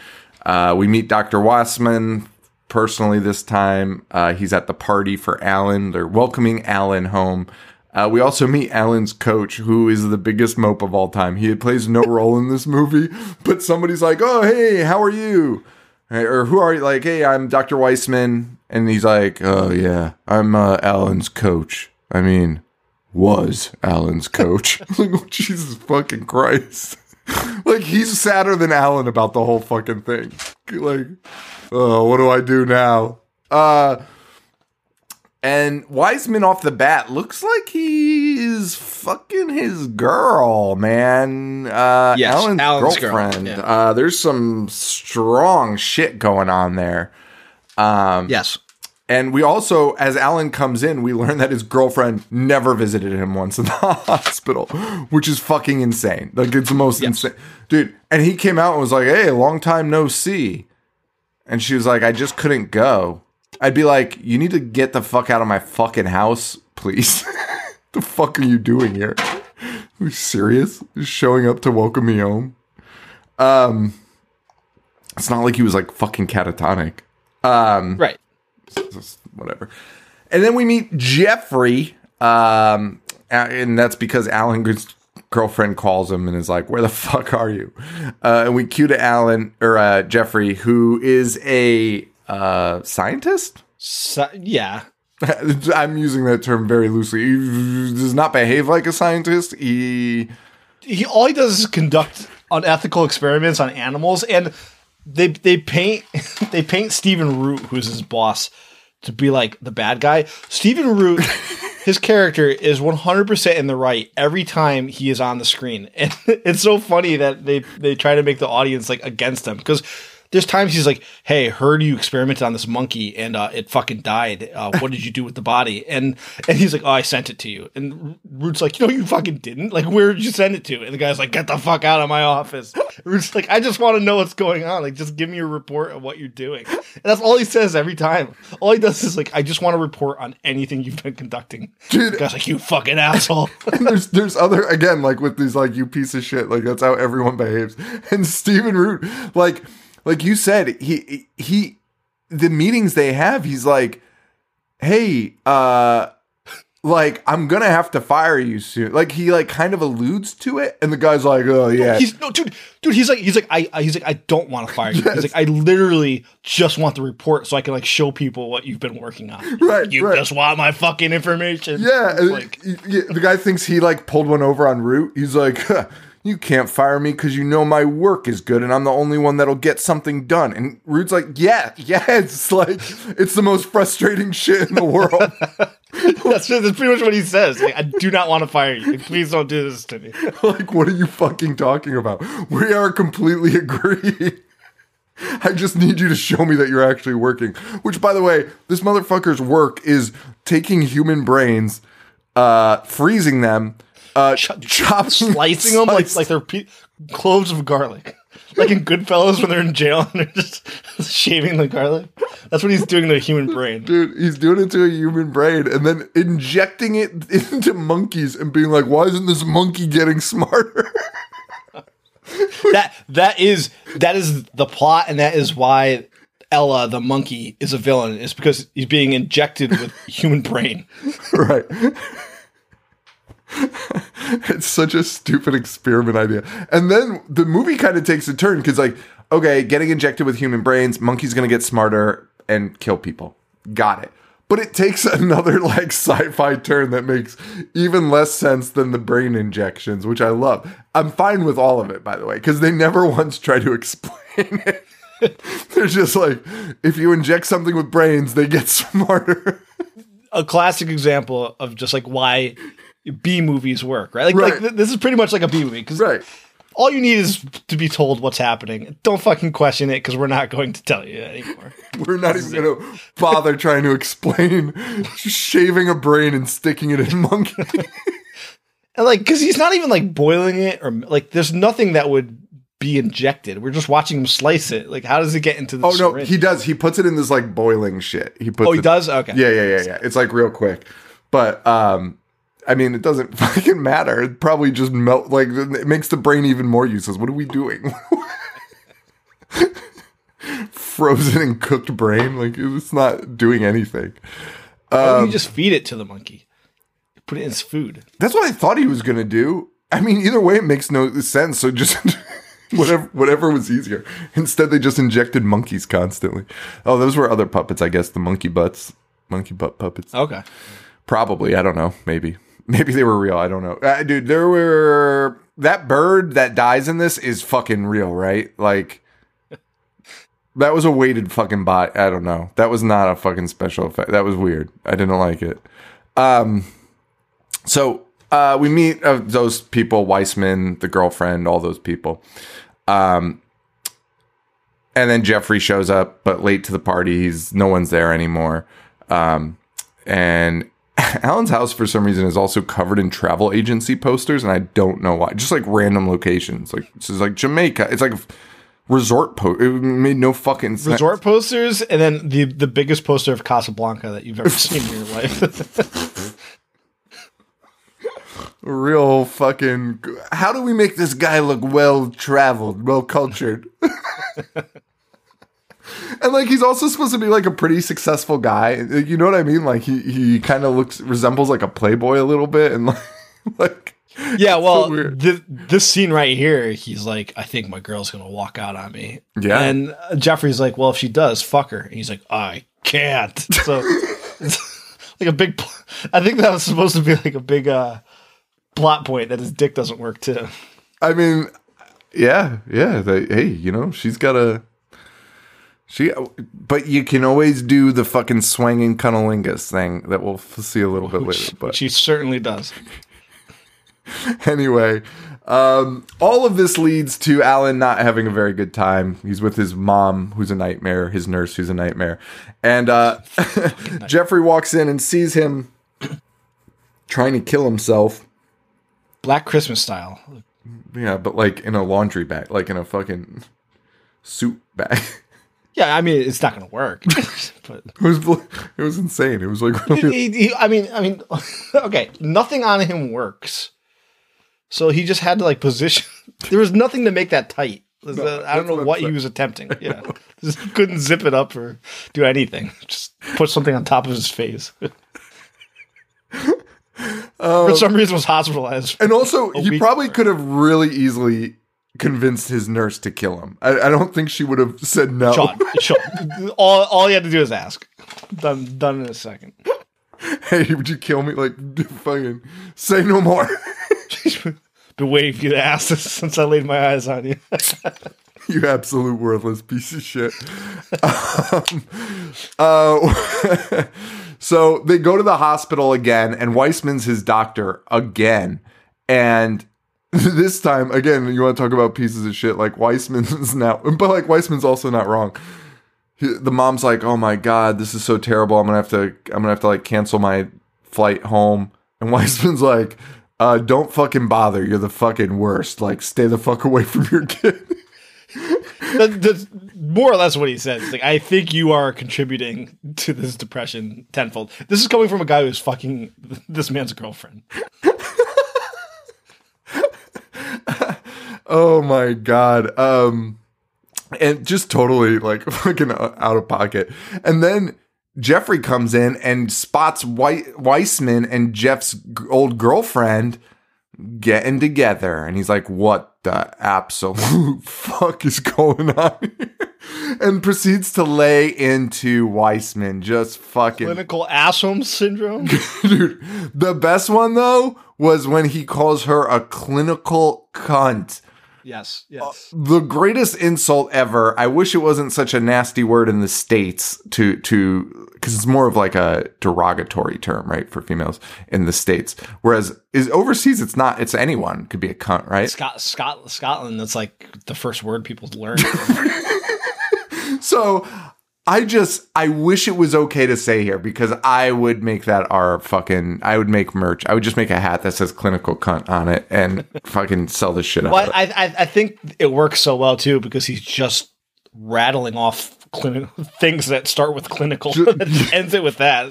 Uh, we meet Dr. Wiseman personally this time. Uh, he's at the party for Alan. They're welcoming Alan home. Uh, we also meet Alan's coach, who is the biggest mope of all time. He plays no role in this movie, but somebody's like, "Oh, hey, how are you?" Hey, or who are you? Like, hey, I'm Dr. Wiseman. And he's like, oh, yeah, I'm uh, Alan's coach. I mean, was Alan's coach. like, oh, Jesus fucking Christ. like, he's sadder than Alan about the whole fucking thing. Like, oh, what do I do now? Uh, and Wiseman off the bat looks like he is fucking his girl, man. Uh, Yes, Alan's, Alan's girl, girlfriend. yeah. Uh, there's some strong shit going on there. Um, Yes. And we also, as Alan comes in, we learn that his girlfriend never visited him once in the hospital, which is fucking insane. Like, it's the most insane. Dude, and he came out and was like, hey, long time no see. And she was like, I just couldn't go. I'd be like, you need to get the fuck out of my fucking house, please. the fuck are you doing here? Are you serious? Just showing up to welcome me home? Um, it's not like he was like fucking catatonic Um, Right. Whatever. And then we meet Jeffrey, um, and that's because Alan's girlfriend calls him and is like, "Where the fuck are you?" Uh, and we cue to Alan or uh, Jeffrey, who is a uh, scientist. So, yeah. I'm using that term very loosely. He does not behave like a scientist. He He all he does is conduct unethical experiments on animals, and they they paint they paint Stephen Root, who's his boss, to be like the bad guy. Stephen Root, his character is 100 percent in the right every time he is on the screen, and it's so funny that they they try to make the audience like against him because. There's times he's like, "Hey, heard you experimented on this monkey and uh, it fucking died. Uh, what did you do with the body?" And and he's like, "Oh, I sent it to you." And Root's like, "No, you fucking didn't. Like, where did you send it to?" And the guy's like, "Get the fuck out of my office." Root's like, "I just want to know what's going on. Like, just give me a report of what you're doing." And that's all he says every time. All he does is like, "I just want to report on anything you've been conducting." Dude. the guy's like, "You fucking asshole." And there's there's other again like with these like you piece of shit like that's how everyone behaves and Stephen Root like like you said he he the meetings they have he's like hey uh like I'm gonna have to fire you soon like he like kind of alludes to it and the guy's like oh yeah He's no dude, dude. He's like, he's like, I, I he's like, I don't want to fire you. He's like, I literally just want the report so I can like show people what you've been working on. Right, You right. just want my fucking information. Yeah, like the guy thinks he like pulled one over on Root. He's like, "Huh, "You can't fire me because you know my work is good, and I'm the only one that'll get something done." And Rude's like, "Yeah, yeah." It's like it's the most frustrating shit in the world. that's, that's pretty much what he says. Like, I do not want to fire you. Like, Please don't do this to me. like, what are you fucking talking about? We are completely agreed. I just need you to show me that you're actually working. Which, by the way, this motherfucker's work is taking human brains, uh, freezing them, uh, chopping, Slicing them like like they're pe- cloves of garlic. Like in Goodfellas when they're in jail and they're just shaving the garlic. That's what he's doing to a human brain. Dude, he's doing it to a human brain and then injecting it into monkeys and being like, why isn't this monkey getting smarter? that that is that is the plot, and that is why Ella the monkey is a villain. Is because he's being injected with human brain. right. it's such a stupid experiment idea. And then the movie kind of takes a turn because, like, okay, getting injected with human brains, monkey's going to get smarter and kill people. Got it. But it takes another like sci-fi turn that makes even less sense than the brain injections, which I love. I'm fine with all of it, by the way, because they never once try to explain it. They're just like, if you inject something with brains, they get smarter. A classic example of just like why B movies work, right? Like, Right. like th- this is pretty much like a B movie because right. all you need is to be told what's happening. Don't fucking question it because we're not going to tell you anymore. We're not even going to bother trying to explain shaving a brain and sticking it in monkey. And like, because he's not even like boiling it or like, there's nothing that would be injected. We're just watching him slice it. Like, how does it get into the? oh no, he does. He puts it in this like boiling shit. He puts. Oh, he it- does. Okay. Yeah, yeah, yeah, yeah. It's like real quick, but um, I mean, it doesn't fucking matter. It probably just melt. Like it makes the brain even more useless. What are we doing? Frozen and cooked brain. Like it's not doing anything. Um, you just feed it to the monkey? Put it in its food. That's what I thought he was gonna do. I mean, either way, it makes no sense. So just whatever, whatever was easier. Instead, they just injected monkeys constantly. Oh, those were other puppets, I guess. The monkey butts, monkey butt puppets. Okay. Probably. I don't know. Maybe. Maybe they were real. I don't know. Uh, dude, there were that bird that dies in this is fucking real, right? Like that was a weighted fucking bot. I don't know. That was not a fucking special effect. That was weird. I didn't like it. Um so uh we meet uh, those people, Wiseman, the girlfriend, all those people. Um and then Jeffrey shows up, but late to the party. He's no one's there anymore. Um, and Alan's house for some reason is also covered in travel agency posters, and I don't know why. Just like random locations, like this is like Jamaica. It's like resort post. It made no fucking sense. Resort posters, and then the the biggest poster of Casablanca that you've ever seen in your life. real fucking. How do we make this guy look well traveled, well cultured? and like he's also supposed to be like a pretty successful guy. You know what I mean? Like he he kind of looks resembles like a playboy a little bit, and like like. yeah, well, weird. th- this scene right here, he's like, I think my girl's gonna walk out on me. Yeah. and uh, Jeffrey's like, well, if she does, fuck her. And he's like, I can't. So like a big. I think that was supposed to be like a big uh, plot point that his dick doesn't work too. I mean, yeah, yeah. They, hey, you know, she's got a. She, but you can always do the fucking swanging cunnilingus thing that we'll see a little bit later. But She certainly does. anyway, Um, all of this leads to Alan not having a very good time. He's with his mom, who's a nightmare, his nurse, who's a nightmare. And uh, Jeffrey walks in and sees him trying to kill himself. Black Christmas style. Yeah, but like in a laundry bag, like in a fucking suit bag. Yeah, I mean it's not going to work. but It was it was insane. It was like really, he, he- I mean, I mean, okay, nothing on him works. So he just had to like position. There was nothing to make that tight. Uh, I don't know what what he was attempting. Yeah, just couldn't zip it up or do anything. Just put something on top of his face. Um, For some reason, was hospitalized. and also he probably could have really easily convinced his nurse to kill him. I, I don't think she would have said no. Sean, Sean, all all you had to do is ask. Done, done in a second. hey, would you kill me? Like, fucking say no more. Been waiting for you to ask this since I laid my eyes on you. you absolute worthless piece of shit. um, uh, so they go to the hospital again, and Wiseman's his doctor again. And this time, again, you want to talk about pieces of shit? Like Wiseman's now, but like Wiseman's also not wrong. He- The mom's like, "Oh my god, this is so terrible. I'm gonna have to, I'm gonna have to like cancel my flight home." And Wiseman's like, uh, "Don't fucking bother. You're the fucking worst. Like, stay the fuck away from your kid." that, that's more or less what he says. Like, I think you are contributing to this depression tenfold. This is coming from a guy who's fucking this man's girlfriend. Oh my god. Um and just totally like fucking out of pocket. And then Jeffrey comes in and spots White Wiseman and Jeff's old girlfriend getting together and he's like what the absolute fuck is going on here? and proceeds to lay into Wiseman just fucking Clinical asshole syndrome. Dude, the best one though was when he calls her a clinical cunt. Yes, uh, yes. The greatest insult ever. I wish it wasn't such a nasty word in the states to to because it's more of like a derogatory term, right, for females in the states. Whereas is overseas, it's not. It's anyone could be a cunt, right? Scot- Scot- Scotland. That's like the first word people learn. So I just I wish it was okay to say here because I would make that our fucking I would make merch. I would just make a hat that says clinical cunt on it and fucking sell the shit Well. I, I, I think it works so well too because he's just rattling off clinical things that start with clinical, that ends it with that.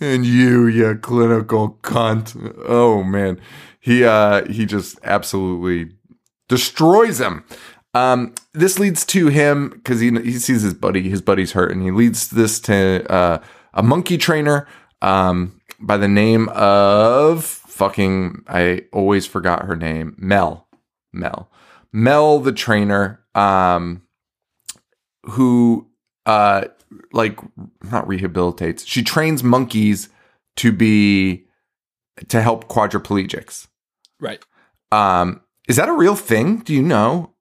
and you, you clinical cunt. Oh man, he uh he just absolutely destroys him. Um, this leads to him because he he sees his buddy, his buddy's hurt, and he leads this to uh, a monkey trainer um by the name of fucking I always forgot her name Mel. Mel. Mel the trainer um who uh like not rehabilitates she trains monkeys to be to help quadriplegics. Right. um is that a real thing? Do you know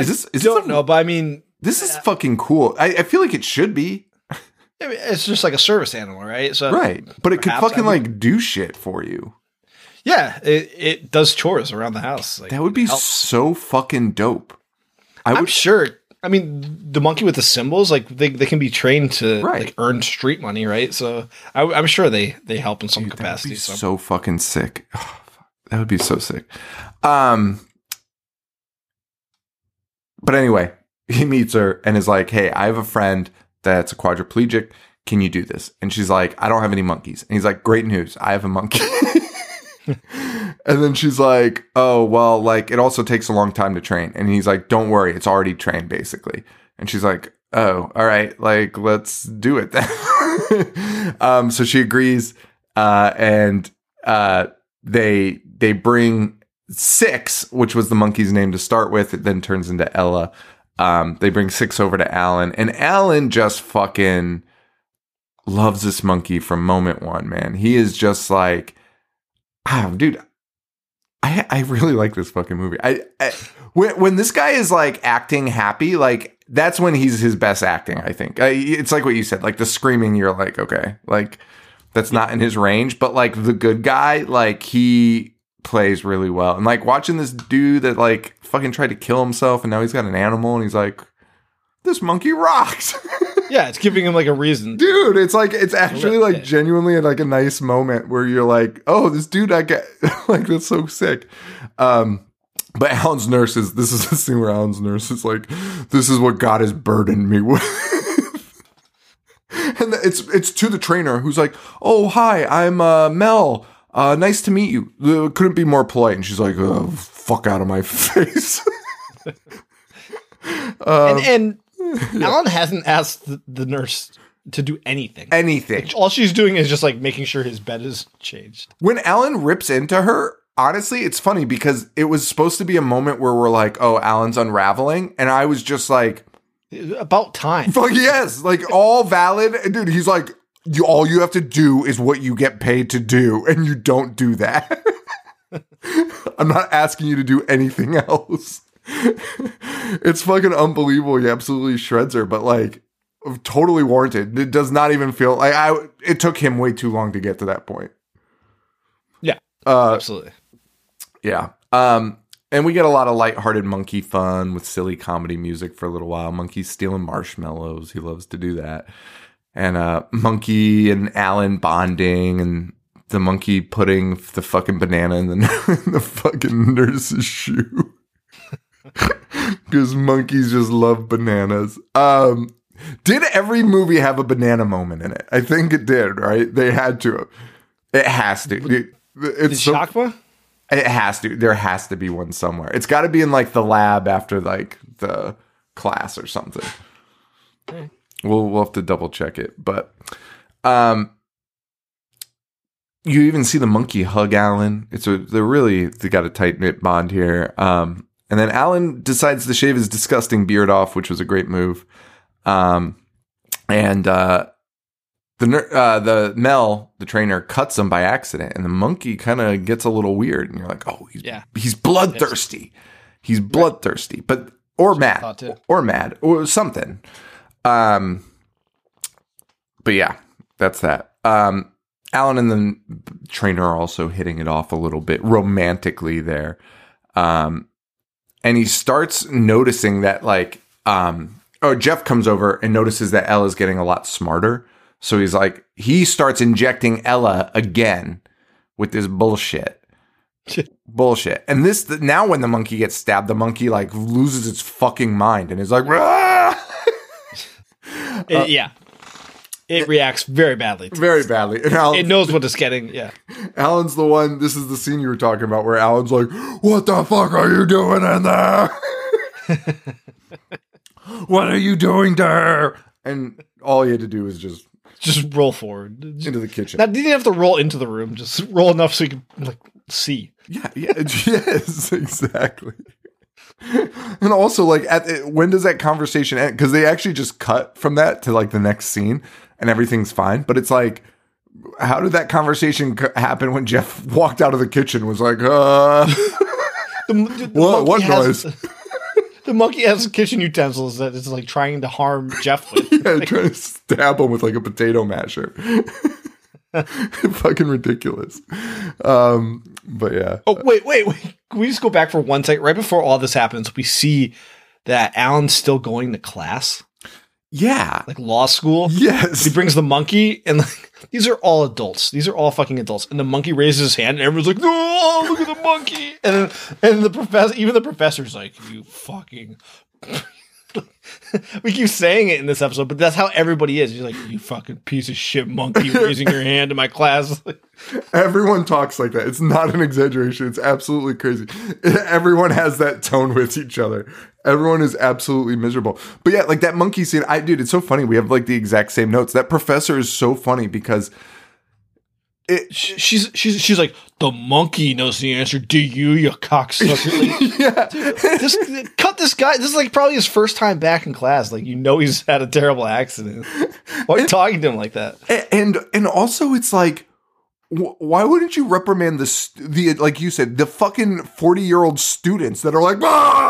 is this is don't this, know, but I mean, this is fucking cool I, I feel like it should be I mean, it's just like a service animal, right? So right but it could fucking I would- like do shit for you yeah, it, it does chores around the house. Like, that would be so fucking dope i I'm would sure. I mean, the monkey with the cymbals, like they, they can be trained to Right. like earn street money, right? So I, I'm sure they they help in some That would capacity. be So. so fucking sick. Oh, that would be so sick. Um, but anyway, he meets her and is like, "Hey, I have a friend that's a quadriplegic. Can you do this?" And she's like, "I don't have any monkeys." And he's like, "Great news, I have a monkey." and then she's like, "Oh, well, like it also takes a long time to train." And he's like, "Don't worry, it's already trained basically." And she's like, "Oh, all right, like let's do it then." um, so she agrees, uh, and uh, they they bring six, which was the monkey's name to start with. It then turns into Ella. Um, they bring six over to Alan, and Alan just fucking loves this monkey from moment one. Man, he is just like, ah, dude. I, I really like this fucking movie. I, I when when this guy is like acting happy, like that's when he's his best acting. I think I, it's like what you said, like the screaming. You're like, okay, like that's not in his range. But like the good guy, like he plays really well. And like watching this dude that like fucking tried to kill himself and now he's got an animal and he's like, this monkey rocks. Yeah, it's giving him like a reason. dude, it's like it's actually like genuinely like a nice moment where you're like, oh, this dude I get like that's so sick. Um but Alan's nurse is this is the scene where Alan's nurse is like, this is what God has burdened me with. and it's it's to the trainer who's like, "Oh, hi, I'm uh, Mel. Uh, nice to meet you." Uh, couldn't be more polite. And she's like, "Oh, fuck out of my face." Um, and and Alan hasn't asked the, the nurse to do anything. Anything. All she's doing is just like making sure his bed is changed. When Alan rips into her, honestly, it's funny because it was supposed to be a moment where we're like, "Oh, Alan's unraveling," and I was just like, About time. Fuck yes, like all valid, dude. He's like, you all you have to do is what you get paid to do, and you don't do that. I'm not asking you to do anything else. it's fucking unbelievable. He absolutely shreds her, but like totally warranted. It does not even feel like I. It took him way too long to get to that point. Yeah, Uh, absolutely. yeah. Um, and we get a lot of lighthearted monkey fun with silly comedy music for a little while. Monkey's stealing marshmallows. He loves to do that. And uh, Monkey and Alan bonding and the monkey putting the fucking banana in the, in the fucking nurse's shoe. Because monkeys just love bananas. Um, did every movie have a banana moment in it? I think it did, right? They had to. It has to. It- Did it's so- Shakma? it has to. There has to be one somewhere. It's got to be in like the lab after like the class or something. We'll we'll have to double check it, but um, you even see the monkey hug Alan. It's a they're really they got a tight knit bond here. Um, and then Alan decides to shave his disgusting beard off, which was a great move. Um, and uh, the uh, the Mel, the trainer, cuts him by accident, and the monkey kind of gets a little weird, and you're like, oh, he's Yeah. he's bloodthirsty, he's bloodthirsty, but or mad, or mad, or something. Um, but yeah, that's that. Um, Alan and the trainer are also hitting it off a little bit romantically there. Um, and he starts noticing that like um oh Jeff comes over and notices that Ella's getting a lot smarter. So he's like he starts injecting Ella again with this bullshit. bullshit. And this now when the monkey gets stabbed, the monkey like loses its fucking mind and is like "Rah!" Uh, it- yeah, it reacts very badly. to- very badly. And Alan, It knows what it's getting. Yeah, Alan's the one. This is the scene you were talking about where Alan's like, "What the fuck are you doing in there? what are you doing there?" And all he had to do was just just roll forward. Into the kitchen. Not didn't have to roll into the room. Just roll enough so you can like see. yeah, yeah, yes, exactly. And also, like, at the, when does that conversation end? Because they actually just cut from that to like the next scene, and everything's fine. But it's like, how did that conversation c- happen when Jeff walked out of the kitchen? Was like, uh, The, the What- what has- noise? The monkey has kitchen utensils that it's like trying to harm Jeff with. yeah, trying to stab him with like a potato masher. Fucking ridiculous. Um, but yeah. Oh wait, wait, wait! Can we just go back for one second? Right before all this happens, we see that Alan's still going to class, Yeah. like law school. Yes. He brings the monkey, and like, these are all adults. These are all fucking adults. And the monkey raises his hand, and everyone's like, "Oh, look at the monkey!" And then, and the professor, even the professor's like, "You fucking." we keep saying it in this episode, but that's how everybody is. He's like, "You fucking piece of shit monkey, raising your hand in my class." Everyone talks like that. It's not an exaggeration. It's absolutely crazy. Everyone has that tone with each other. Everyone is absolutely miserable. But yeah, like that monkey scene, I dude, it's so funny. We have like the exact same notes. That professor is so funny because it she's she's she's like, "The monkey knows the answer. Do you, you cocksucker?" Yeah. this cut this guy. This is like probably his first time back in class. Like you know he's had a terrible accident. Why are you talking to him like that? And and also it's like wh- why wouldn't you reprimand the st- the like you said the fucking 40 year old students that are like "Ah!"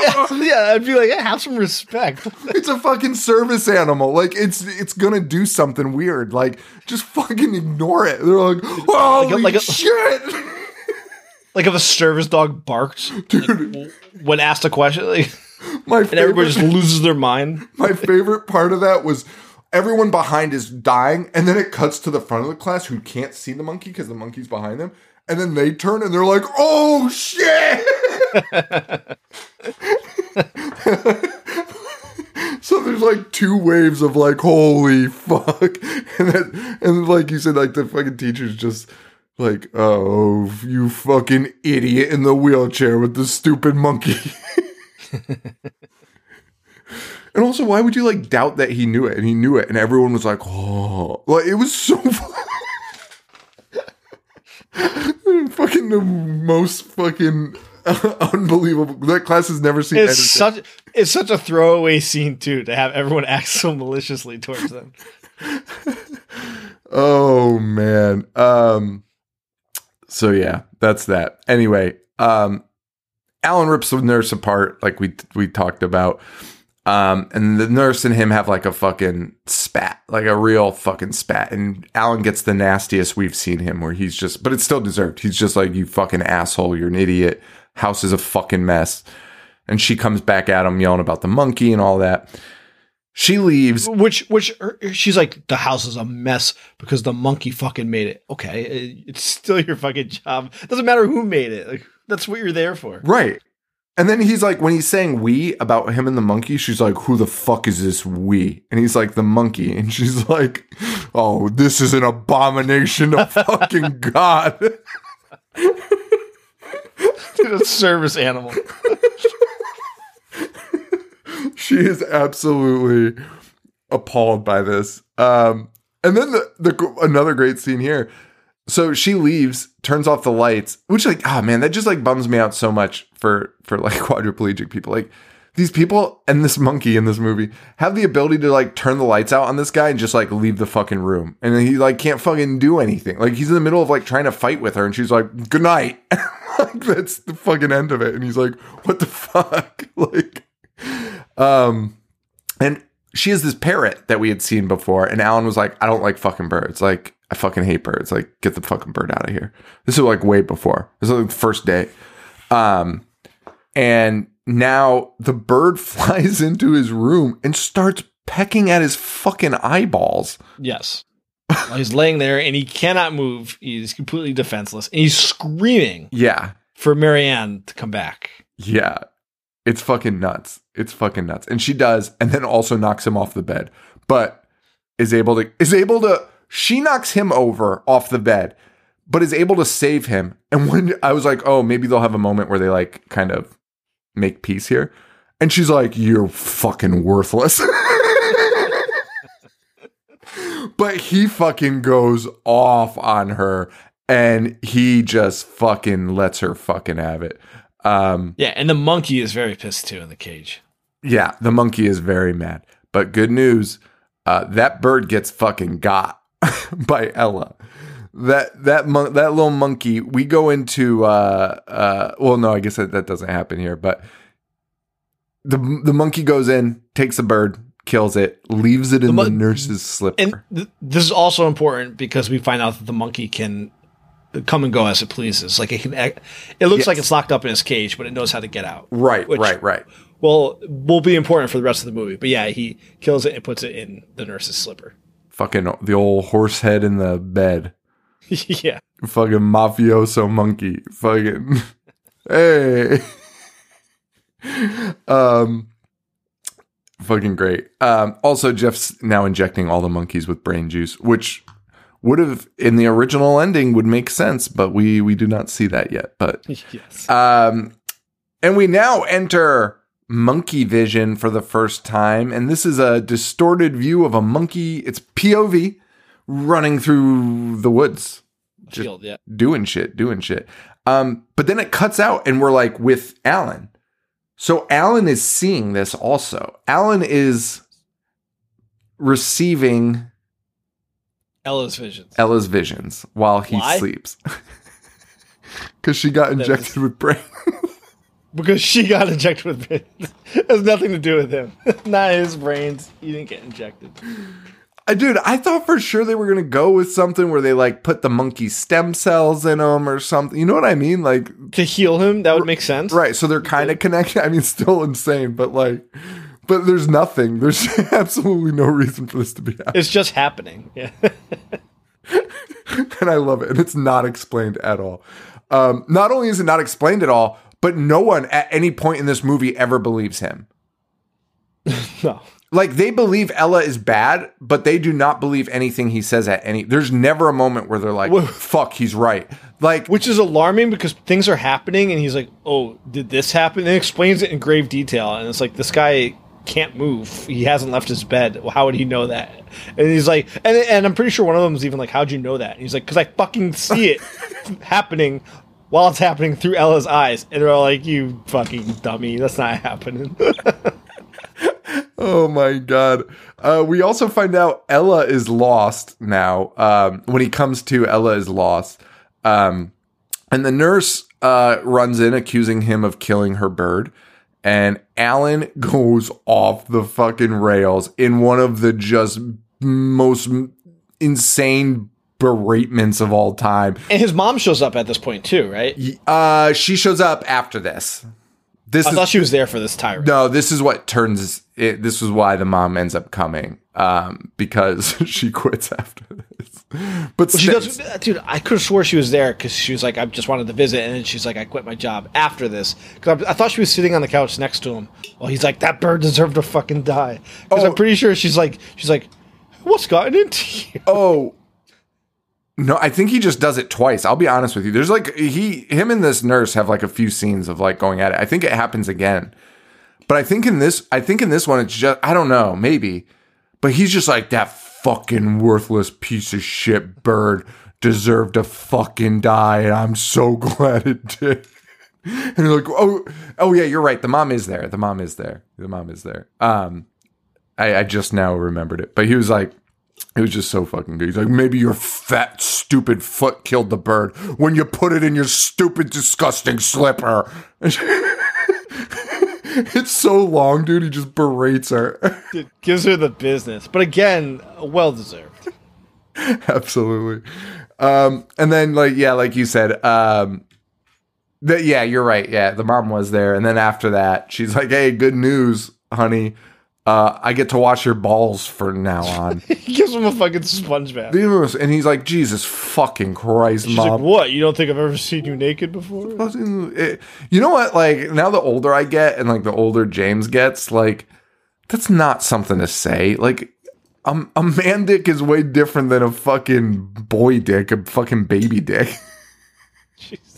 yeah, I'd be like, yeah, have some respect. it's a fucking service animal like it's it's gonna do something weird like just fucking ignore it they're like holy like a- shit Like if a service dog barks like, when asked a question, like, My and everybody favorite, just loses their mind. my favorite part of that was everyone behind is dying, and then it cuts to the front of the class who can't see the monkey because the monkey's behind them, and then they turn and they're like, "Oh shit!" So there's like two waves of like, "Holy fuck!" and then and like you said, like the fucking teacher's just. Like, oh, you fucking idiot in the wheelchair with the stupid monkey. And also, why would you like doubt that he knew it? And he knew it, and everyone was like, "Oh, like it was so fucking the most fucking unbelievable." That class has never seen It's anything. such it's such a throwaway scene too to have everyone act so maliciously towards them. oh man. Um. So yeah, that's that. Anyway, um, Alan rips the nurse apart, like we we talked about. Um, and the nurse and him have like a fucking spat, like a real fucking spat. And Alan gets the nastiest we've seen him, where he's just, but it's still deserved. He's just like, you fucking asshole, you're an idiot. House is a fucking mess. And she comes back at him, yelling about the monkey and all that. She leaves. Which which er, she's like the house is a mess because the monkey fucking made it. Okay, it's still your fucking job. Doesn't matter who made it. Like, that's what you're there for. Right. And then he's like, when he's saying we about him and the monkey, she's like, who the fuck is this we? And he's like, the monkey. And she's like, oh, this is an abomination of fucking God. a service animal. she is absolutely appalled by this. Um, and then the, the another great scene here. So she leaves, turns off the lights, which like, oh man, that just like bums me out so much for for like quadriplegic people. Like these people and this monkey in this movie have the ability to like turn the lights out on this guy and just like leave the fucking room. And he like can't fucking do anything. Like he's in the middle of like trying to fight with her and she's like, good night. like that's the fucking end of it. And he's like, what the fuck? like, um, and she has this parrot that we had seen before. And Alan was like, I don't like fucking birds. Like, I fucking hate birds. Like, get the fucking bird out of here. This is like way before. This is like the first day. Um, and now the bird flies into his room and starts pecking at his fucking eyeballs. Yes. He's laying there and he cannot move. He's completely defenseless. And he's screaming Yeah. for Marianne to come back. Yeah. It's fucking nuts. It's fucking nuts. And she does, and then also knocks him off the bed. But is able to is able to she knocks him over off the bed, but is able to save him. And when I was like, oh, maybe they'll have a moment where they like kind of make peace here. And she's like, You're fucking worthless. but he fucking goes off on her and he just fucking lets her fucking have it. Um, Yeah, and the monkey is very pissed too in the cage. yeah, the monkey is very mad. But good news, uh, that bird gets fucking got by Ella. That that mon- that little monkey. We go into. Uh, uh, well, no, I guess that, that doesn't happen here. But the the monkey goes in, takes the bird, kills it, leaves it in the, mon- nurse's slipper. And th- this is also important because we find out that the monkey can come and go as it pleases. Like it can, act, it looks Yes. like it's locked up in its cage, but it knows how to get out. right, which- right, right. Well, will be important for the rest of the movie. But yeah, he kills it and puts it in the nurse's slipper. Fucking the old horse head in the bed. yeah, fucking mafioso monkey fucking hey um fucking great um also jeff's now injecting all the monkeys with brain juice which would have in the original ending would make sense but we we do not see that yet but yes. um, and we now enter monkey vision for the first time. And this is a distorted view of a monkey. It's POV running through the woods, just- Field, yeah. doing shit, doing shit. Um, but then it cuts out and we're like with Alan. So Alan is seeing this also. Alan is receiving Ella's visions. Ella's visions while he Why? sleeps. Because she got was- injected with brain. because she got injected with brains. it has nothing to do with him. Not his brains. He didn't get injected. I dude, I thought for sure they were gonna go with something where they like put the monkey stem cells in him or something. You know what I mean? Like, To heal him, that would make sense. right? So they're kind of connected. I mean, still insane, but like, but there's nothing. There's absolutely no reason for this to be happening, It's just happening. Yeah. and I love it. And it's not explained at all. Um, not only is it not explained at all, but no one at any point in this movie ever believes him. no. Like they believe Ella is bad, but they do not believe anything he says at any. There's never a moment where they're like. "Fuck, he's right." Like, Which is alarming because things are happening and he's like, Oh, did this happen? And he explains it in grave detail. And it's like, this guy can't move. He hasn't left his bed. Well, How would he know that? And he's like, and, and I'm pretty sure one of them is even like, How'd you know that? And he's like, Because I fucking see it happening while it's happening through Ella's eyes. And they're all like, You fucking dummy. That's not happening. oh my god. Uh, we also find out Ella is lost now. Um, when he comes to, Ella is lost, um, and the nurse uh, runs in accusing him of killing her bird. And Alan goes off the fucking rails in one of the just most insane beratements of all time. and his mom shows up at this point too, right? Uh, she shows up after this. This I is thought she was there for this tirade. no. This is what turns it. This is why the mom ends up coming. Um, because she quits after this. But She does, dude. I could have swore she was there because she was like, "I just wanted to visit," and then she's like, "I quit my job after this." Because I, I thought she was sitting on the couch next to him. Well, he's like, "That bird deserved to fucking die." Because Oh. I'm pretty sure she's like, she's like, "What's gotten into you?" Oh. No, I think he just does it twice. I'll be honest with you. There's like he him and this nurse have like a few scenes of like going at it. I think it happens again. But I think in this I think in this one it's just I don't know, maybe. But he's just like that fucking worthless piece of shit bird deserved to fucking die and I'm so glad it did. And you're like, "Oh, oh yeah, you're right. The mom is there. The mom is there. The mom is there." Um I, I just now remembered it. But he was like, it was just so fucking good. He's like, maybe your fat, stupid foot killed the bird when you put it in your stupid, disgusting slipper. it's so long, dude. He just berates her. It gives her the business, but again, well deserved. Absolutely. Um, and then, like, yeah, like you said, um, the, yeah, you're right. Yeah, the mom was there. And then after that, she's like, hey, good news, honey. Uh, I get to wash your balls for now on. He gives him a fucking sponge bath. and he's like, Jesus fucking Christ, She's mom. like, "What? You don't think I've ever seen you naked before?" You know what? Like now, the older I get, and like the older James gets, like that's not something to say. Like um, a man dick is way different than a fucking boy dick, a fucking baby dick. Jeez.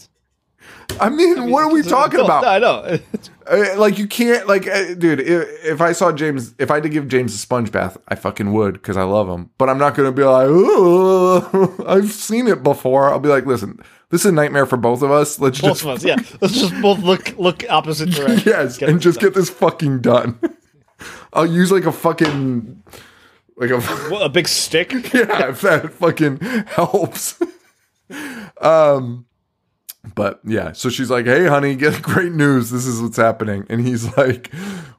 I mean, what are we talking about? I know. Uh, like you can't, like, uh, dude. If, if I saw James, if I had to give James a sponge bath, I fucking would because I love him. But I'm not gonna be like, "Ooh, I've seen it before. I'll be like, listen, this is a nightmare for both of us. Let's both just of us, yeah. Let's just both look look opposite directions. yes, and just done. get this fucking done. I'll use like a fucking like a What, a big stick. yeah, if that fucking helps. um, but yeah, so she's like, "Hey, honey, get great news. This is what's happening," and he's like,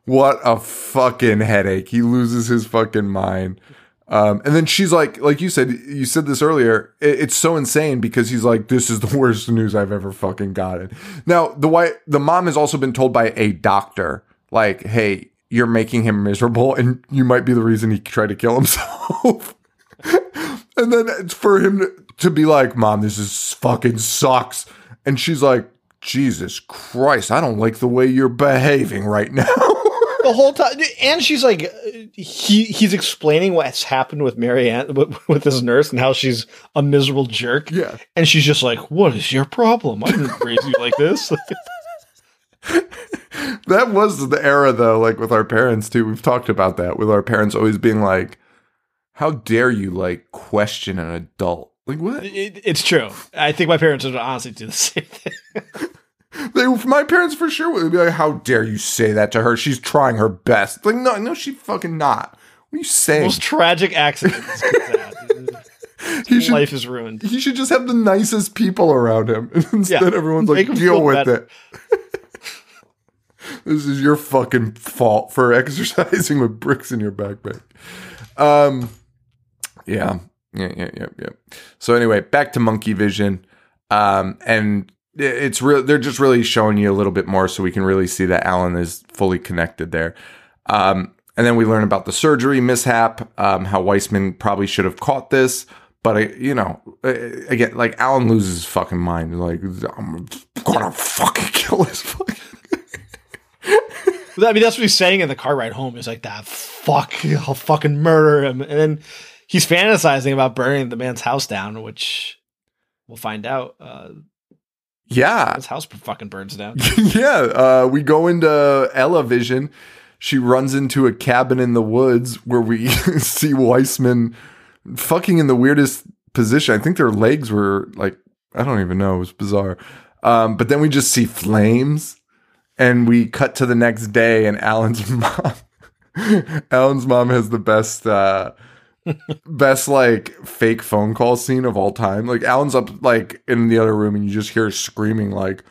"What a fucking headache." He loses his fucking mind. Um, and then she's like, like you said, you said this earlier. It, it's so insane because he's like, this is the worst news I've ever fucking gotten. Now, the wife, the mom has also been told by a doctor, like, hey, you're making him miserable, and you might be the reason he tried to kill himself. and then it's for him to, to be like, mom, this is fucking sucks. And she's like, Jesus Christ, I don't like the way you're behaving right now. the whole time, and she's like, he he's explaining what's happened with Marianne with, with this nurse and how she's a miserable jerk. Yeah. and she's just like, "What is your problem? I didn't raise you like this." that was the era though like with our parents too we've talked about that with our parents always being like how dare you like question an adult like what It- it's true. I think my parents would honestly do the same thing. they my parents for sure would be like how dare you say that to her she's trying her best like no no she fucking not what are you saying Most tragic accident. this he should Life is ruined. he should just have the nicest people around him instead Yeah. everyone's like deal with better." it this is your fucking fault for exercising with bricks in your backpack um Yeah. Yeah, yeah, yeah, yeah. So anyway, back to monkey vision. Um, and it's real they're just really showing you a little bit more so we can really see that Alan is fully connected there. Um, and then we learn about the surgery mishap, um, how Wiseman probably should have caught this, but I, you know, again, like Alan loses his fucking mind. Like, I'm gonna fucking kill this fucking. I mean, that's what he's saying in the car ride home. He's like, "That fuck, I'll fucking murder him." And then he's fantasizing about burning the man's house down, which we'll find out. Uh, Yeah, his house fucking burns down. yeah, uh, we go into Ella Vision. She runs into a cabin in the woods where we see Wiseman fucking in the weirdest position. I think their legs were like, I don't even know. It was bizarre. Um, but then we just see flames and we cut to the next day and Alan's mom, Alan's mom has the best, uh, best like fake phone call scene of all time. Like Alan's up like in the other room and you just hear screaming like,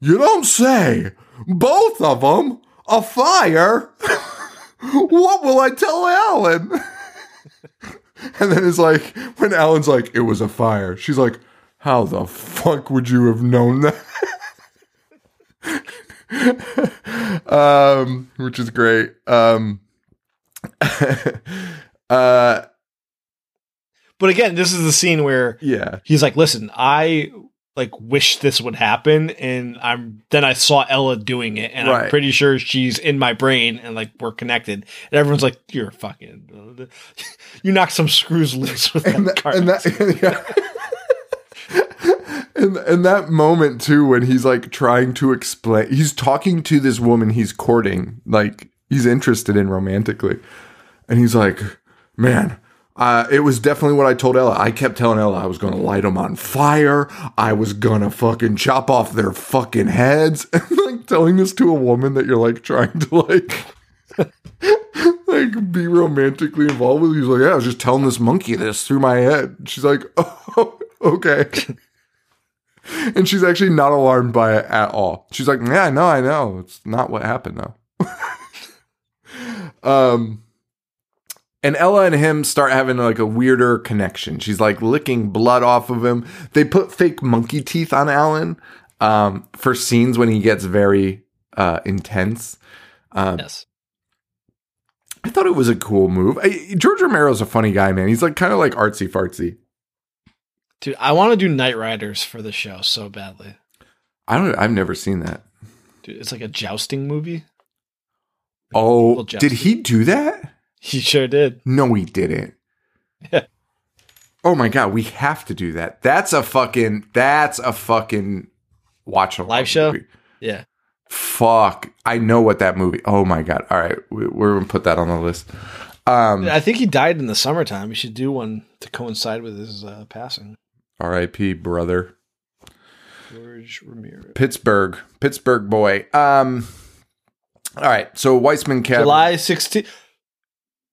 you don't say. Both of them? A fire? what will I tell Alan? and then it's like, when Alan's like, it was a fire, she's like, how the fuck would you have known that? um, which is great. Um, uh, But again, this is the scene where yeah. he's like, "Listen, I like wish this would happen," and I'm then I saw Ella doing it, and Right. I'm pretty sure she's in my brain, and like we're connected. And everyone's like, "You're fucking, you knocked some screws loose with that, and that, car." and that yeah. and and that moment too when he's like trying to explain he's talking to this woman he's courting like he's interested in romantically and he's like man uh, it was definitely what I told Ella. I kept telling Ella I was going to light them on fire. I was going to fucking chop off their fucking heads. And like telling this to a woman that you're like trying to like like be romantically involved with. He's like, yeah, I was just telling this monkey this through my head. She's like, oh, okay. and she's actually not alarmed by it at all. She's like, yeah, I know, I know. It's not what happened though. um, and Ella and him start having like a weirder connection. She's like licking blood off of him. They put fake monkey teeth on Alan um, for scenes when he gets very uh, intense. Um, yes, I thought it was a cool move. I, George Romero's a funny guy, man. He's like kind of like artsy fartsy. dude, I want to do Knightriders for the show so badly. I don't. I've never seen that. Dude, it's like a jousting movie. Oh, Little did he do that? He sure did. No, he didn't. Yeah. Oh my god, we have to do that. That's a fucking. That's a fucking watch a Live show? movie. Yeah. Fuck, I know what that movie. Oh my god. All right, we, we're gonna put that on the list. Um, I think he died in the summertime. We should do one to coincide with his uh, passing. R.I.P. Brother. George Ramirez. Pittsburgh, Pittsburgh boy. Um. All right, so Wiseman Cabin. July 16th.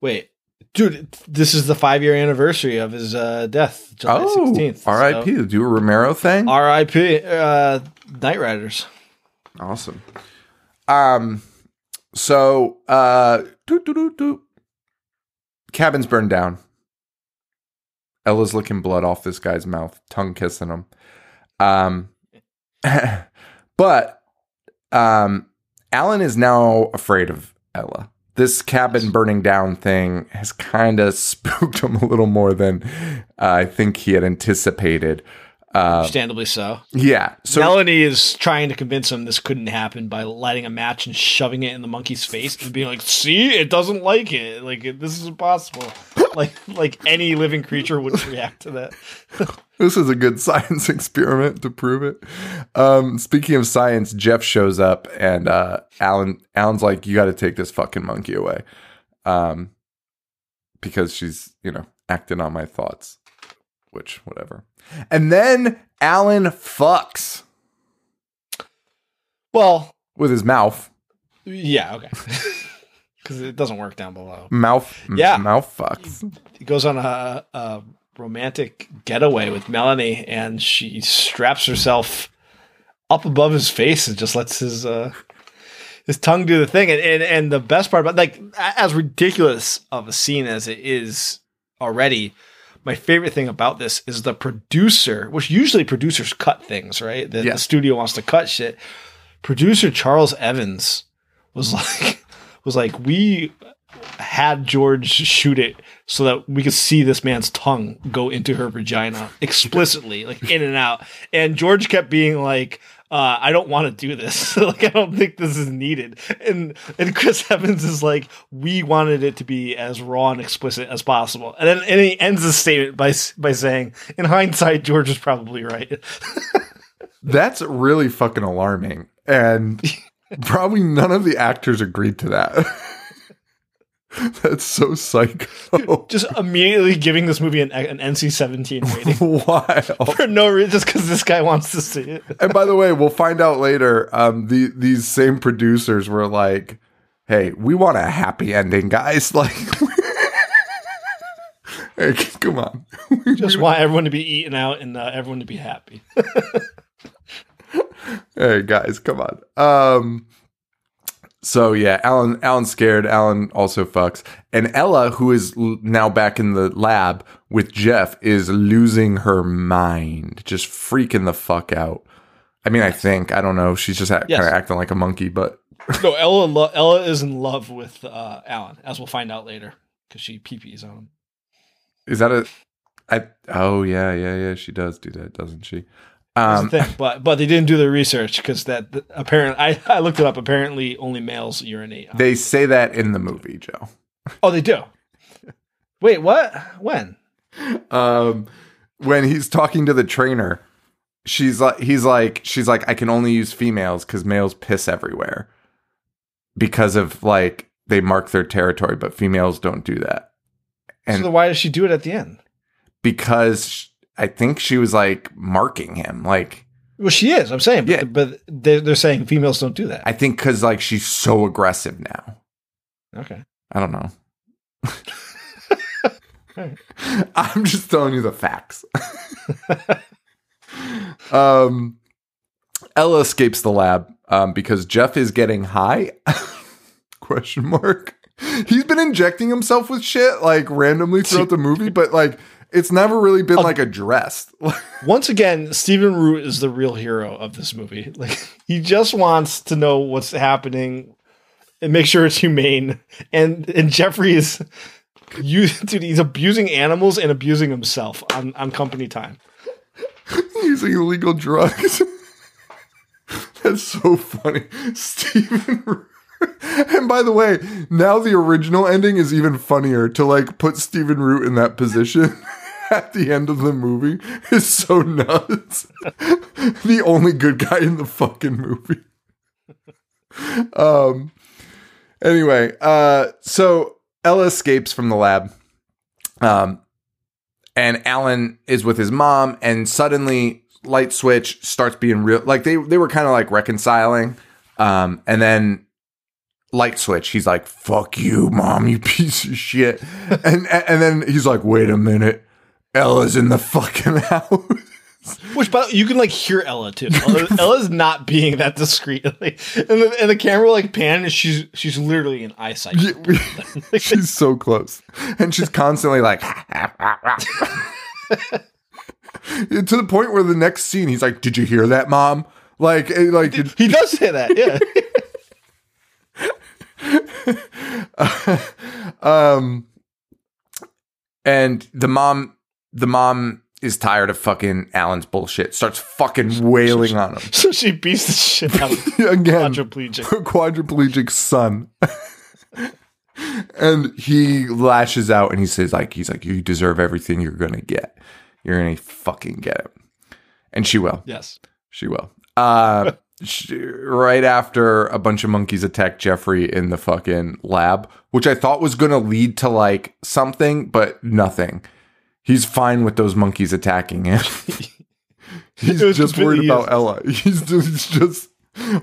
Wait, dude, this is the five year anniversary of his uh, death. July Oh, 16th. R.I.P. So, do a Romero thing. R.I.P. Uh, Knightriders. Awesome. Um. So, uh, doot, doot, doot. cabin's burned down. Ella's licking blood off this guy's mouth, tongue kissing him. Um, but um, Alan is now afraid of Ella. This cabin burning down thing has kind of spooked him a little more than uh, I think he had anticipated. Uh, Understandably so. yeah. So Melanie is trying to convince him this couldn't happen by lighting a match and shoving it in the monkey's face and being like, "See, it doesn't like it. Like it, this is impossible." like like any living creature would react to that. This is a good science experiment to prove it. Um, speaking of science, Jeff shows up and uh, Alan Alan's like, "You got to take this fucking monkey away," um, because she's you know acting on my thoughts, which whatever. And then Alan fucks Well, with his mouth, yeah, okay. Because it doesn't work down below. mouth, Yeah. mouth fucks. He goes on a, a romantic getaway with Melanie, and she straps herself up above his face and just lets his uh, his tongue do the thing. And, and and the best part about like as ridiculous of a scene as it is already, my favorite thing about this is the producer, which usually producers cut things, right? The, Yeah. the studio wants to cut shit. Producer Charles Evans was like, was like, we had George shoot it so that we could see this man's tongue go into her vagina explicitly, like in and out. And George kept being like, uh, I don't want to do this. like, I don't think this is needed. And and Chris Evans is like, we wanted it to be as raw and explicit as possible. And then and he ends the statement by by saying, in hindsight, George is probably right. That's really fucking alarming. And probably none of the actors agreed to that. That's so psycho. Just immediately giving this movie an, an NC seventeen rating Why? for no reason, just because this guy wants to see it. and by the way, we'll find out later. Um, the these same producers were like, "Hey, we want a happy ending, guys. Like, hey, come on. Just want everyone to be eaten out and uh, everyone to be happy. hey, guys, come on." Um, so yeah, Alan, Alan's scared. Alan also fucks, and Ella, who is l- now back in the lab with Jeff, is losing her mind, just freaking the fuck out. I mean, I think I don't know. She's just act, Yes. kind of acting like a monkey, but no, Ella, lo- Ella is in love with uh, Alan, as we'll find out later, because she pee-pees on him. Is that a? I oh yeah yeah yeah she does do that doesn't she? Um, thing. But but they didn't do the research because that that apparent I, I looked it up. Apparently, only males urinate. they say that in the movie, Joe. oh, they do. Wait, what? When? Um, when he's talking to the trainer, she's like he's like she's like I can only use females because males piss everywhere because of like they mark their territory, but females don't do that. And so then why does she do it at the end? because I think she was like marking him, like Well, she is. I'm saying, Yeah. but, but they're, they're saying females don't do that. I think because like she's so aggressive now. okay. I don't know. I'm just telling you the facts. um, Ella escapes the lab um, because Jeff is getting high. Question mark. He's been injecting himself with shit like randomly throughout the movie, but like it's never really been like addressed. Once again, Stephen Root is the real hero of this movie. Like he just wants to know what's happening and make sure it's humane. And and Jeffrey is you dude, he's abusing animals and abusing himself on, on company time. using illegal drugs. That's so funny. Stephen Root. And by the way, now the original ending is even funnier to like put Stephen Root in that position at the end of the movie is so nuts. the only good guy in the fucking movie. Um anyway, uh so Ella escapes from the lab. Um and Alan is with his mom, and suddenly light switch starts being real. Like they they were kind of like reconciling, um, and then light switch. He's like, "Fuck you, mom, you piece of shit," and and then he's like, "Wait a minute, Ella's in the fucking house." Which, but you can like hear Ella too. Ella, Ella's not being that discreet, like, and the and the camera like pan, and she's she's literally in eyesight. she's so close, and she's constantly like. to the point where the next scene he's like did you hear that mom like eh, like He does say that, yeah. um and the mom the mom is tired of fucking Alan's bullshit. Starts fucking wailing on him so she beats the shit out of him. again. quadriplegic. Quadriplegic son. and he lashes out and he says like he's like you deserve everything you're gonna get. You're gonna fucking get it. And she will. Yes. She will. Uh, she, right after a bunch of monkeys attack Jeffrey in the fucking lab, which I thought was going to lead to like something, but nothing. He's fine with those monkeys attacking him. He's just worried about Ella. He's just, he's just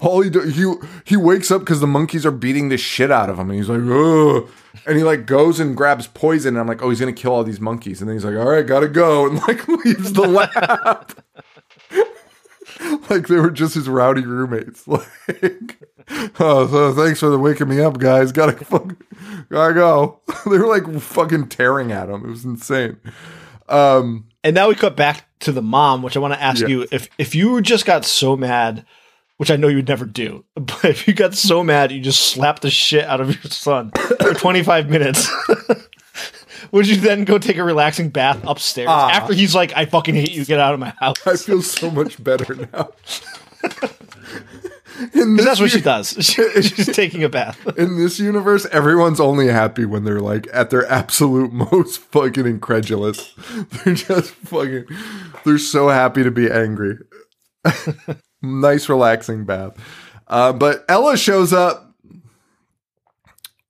all he do, he he wakes up because the monkeys are beating the shit out of him, and he's like, oh, and he like goes and grabs poison. And I'm like, oh, he's gonna kill all these monkeys, and then he's like, all right, gotta go, and like leaves the lab. like they were just his rowdy roommates. Like, oh, so thanks for the waking me up, guys. Gotta fuck, gotta go. they were like fucking tearing at him. It was insane. Um, And now we cut back to the mom, which I want to ask you if if you just got so mad, which I know you would never do, but if you got so mad you just slapped the shit out of your son for 25 minutes, would you then go take a relaxing bath upstairs Ah. after he's like, "I fucking hate you, get out of my house"? I feel so much better now. Because that's what she does. She- She's taking a bath. in this universe, everyone's only happy when they're like at their absolute most fucking incredulous. They're just fucking. They're so happy to be angry. nice, relaxing bath. Uh, but Ella shows up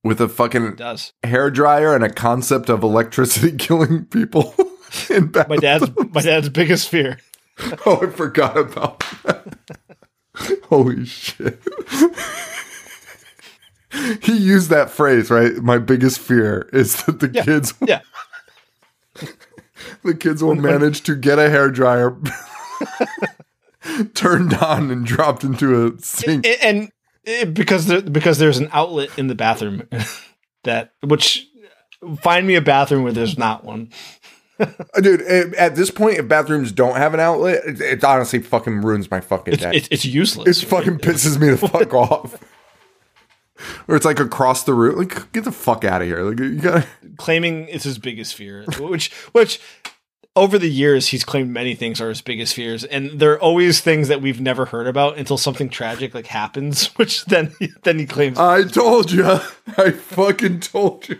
with a fucking hair dryer and a concept of electricity killing people. in my dad's my dad's biggest fear. Oh, I forgot about that. Holy shit. he used that phrase, right? My biggest fear is that the kids Yeah, the kids will manage to get a hair dryer turned on and dropped into a sink. A- and it, because there, because there's an outlet in the bathroom that which find me a bathroom where there's not one. Dude, eh, at this point, if bathrooms don't have an outlet, it, it honestly fucking ruins my fucking day. It, it's useless. It fucking pisses me the fuck off. Or it's like across the room. Like, get the fuck out of here. Like, you gotta. claiming it's his biggest fear, which which over the years he's claimed many things are his biggest fears, and they're always things that we've never heard about until something tragic like happens, which then then he claims. I told you. I fucking told you.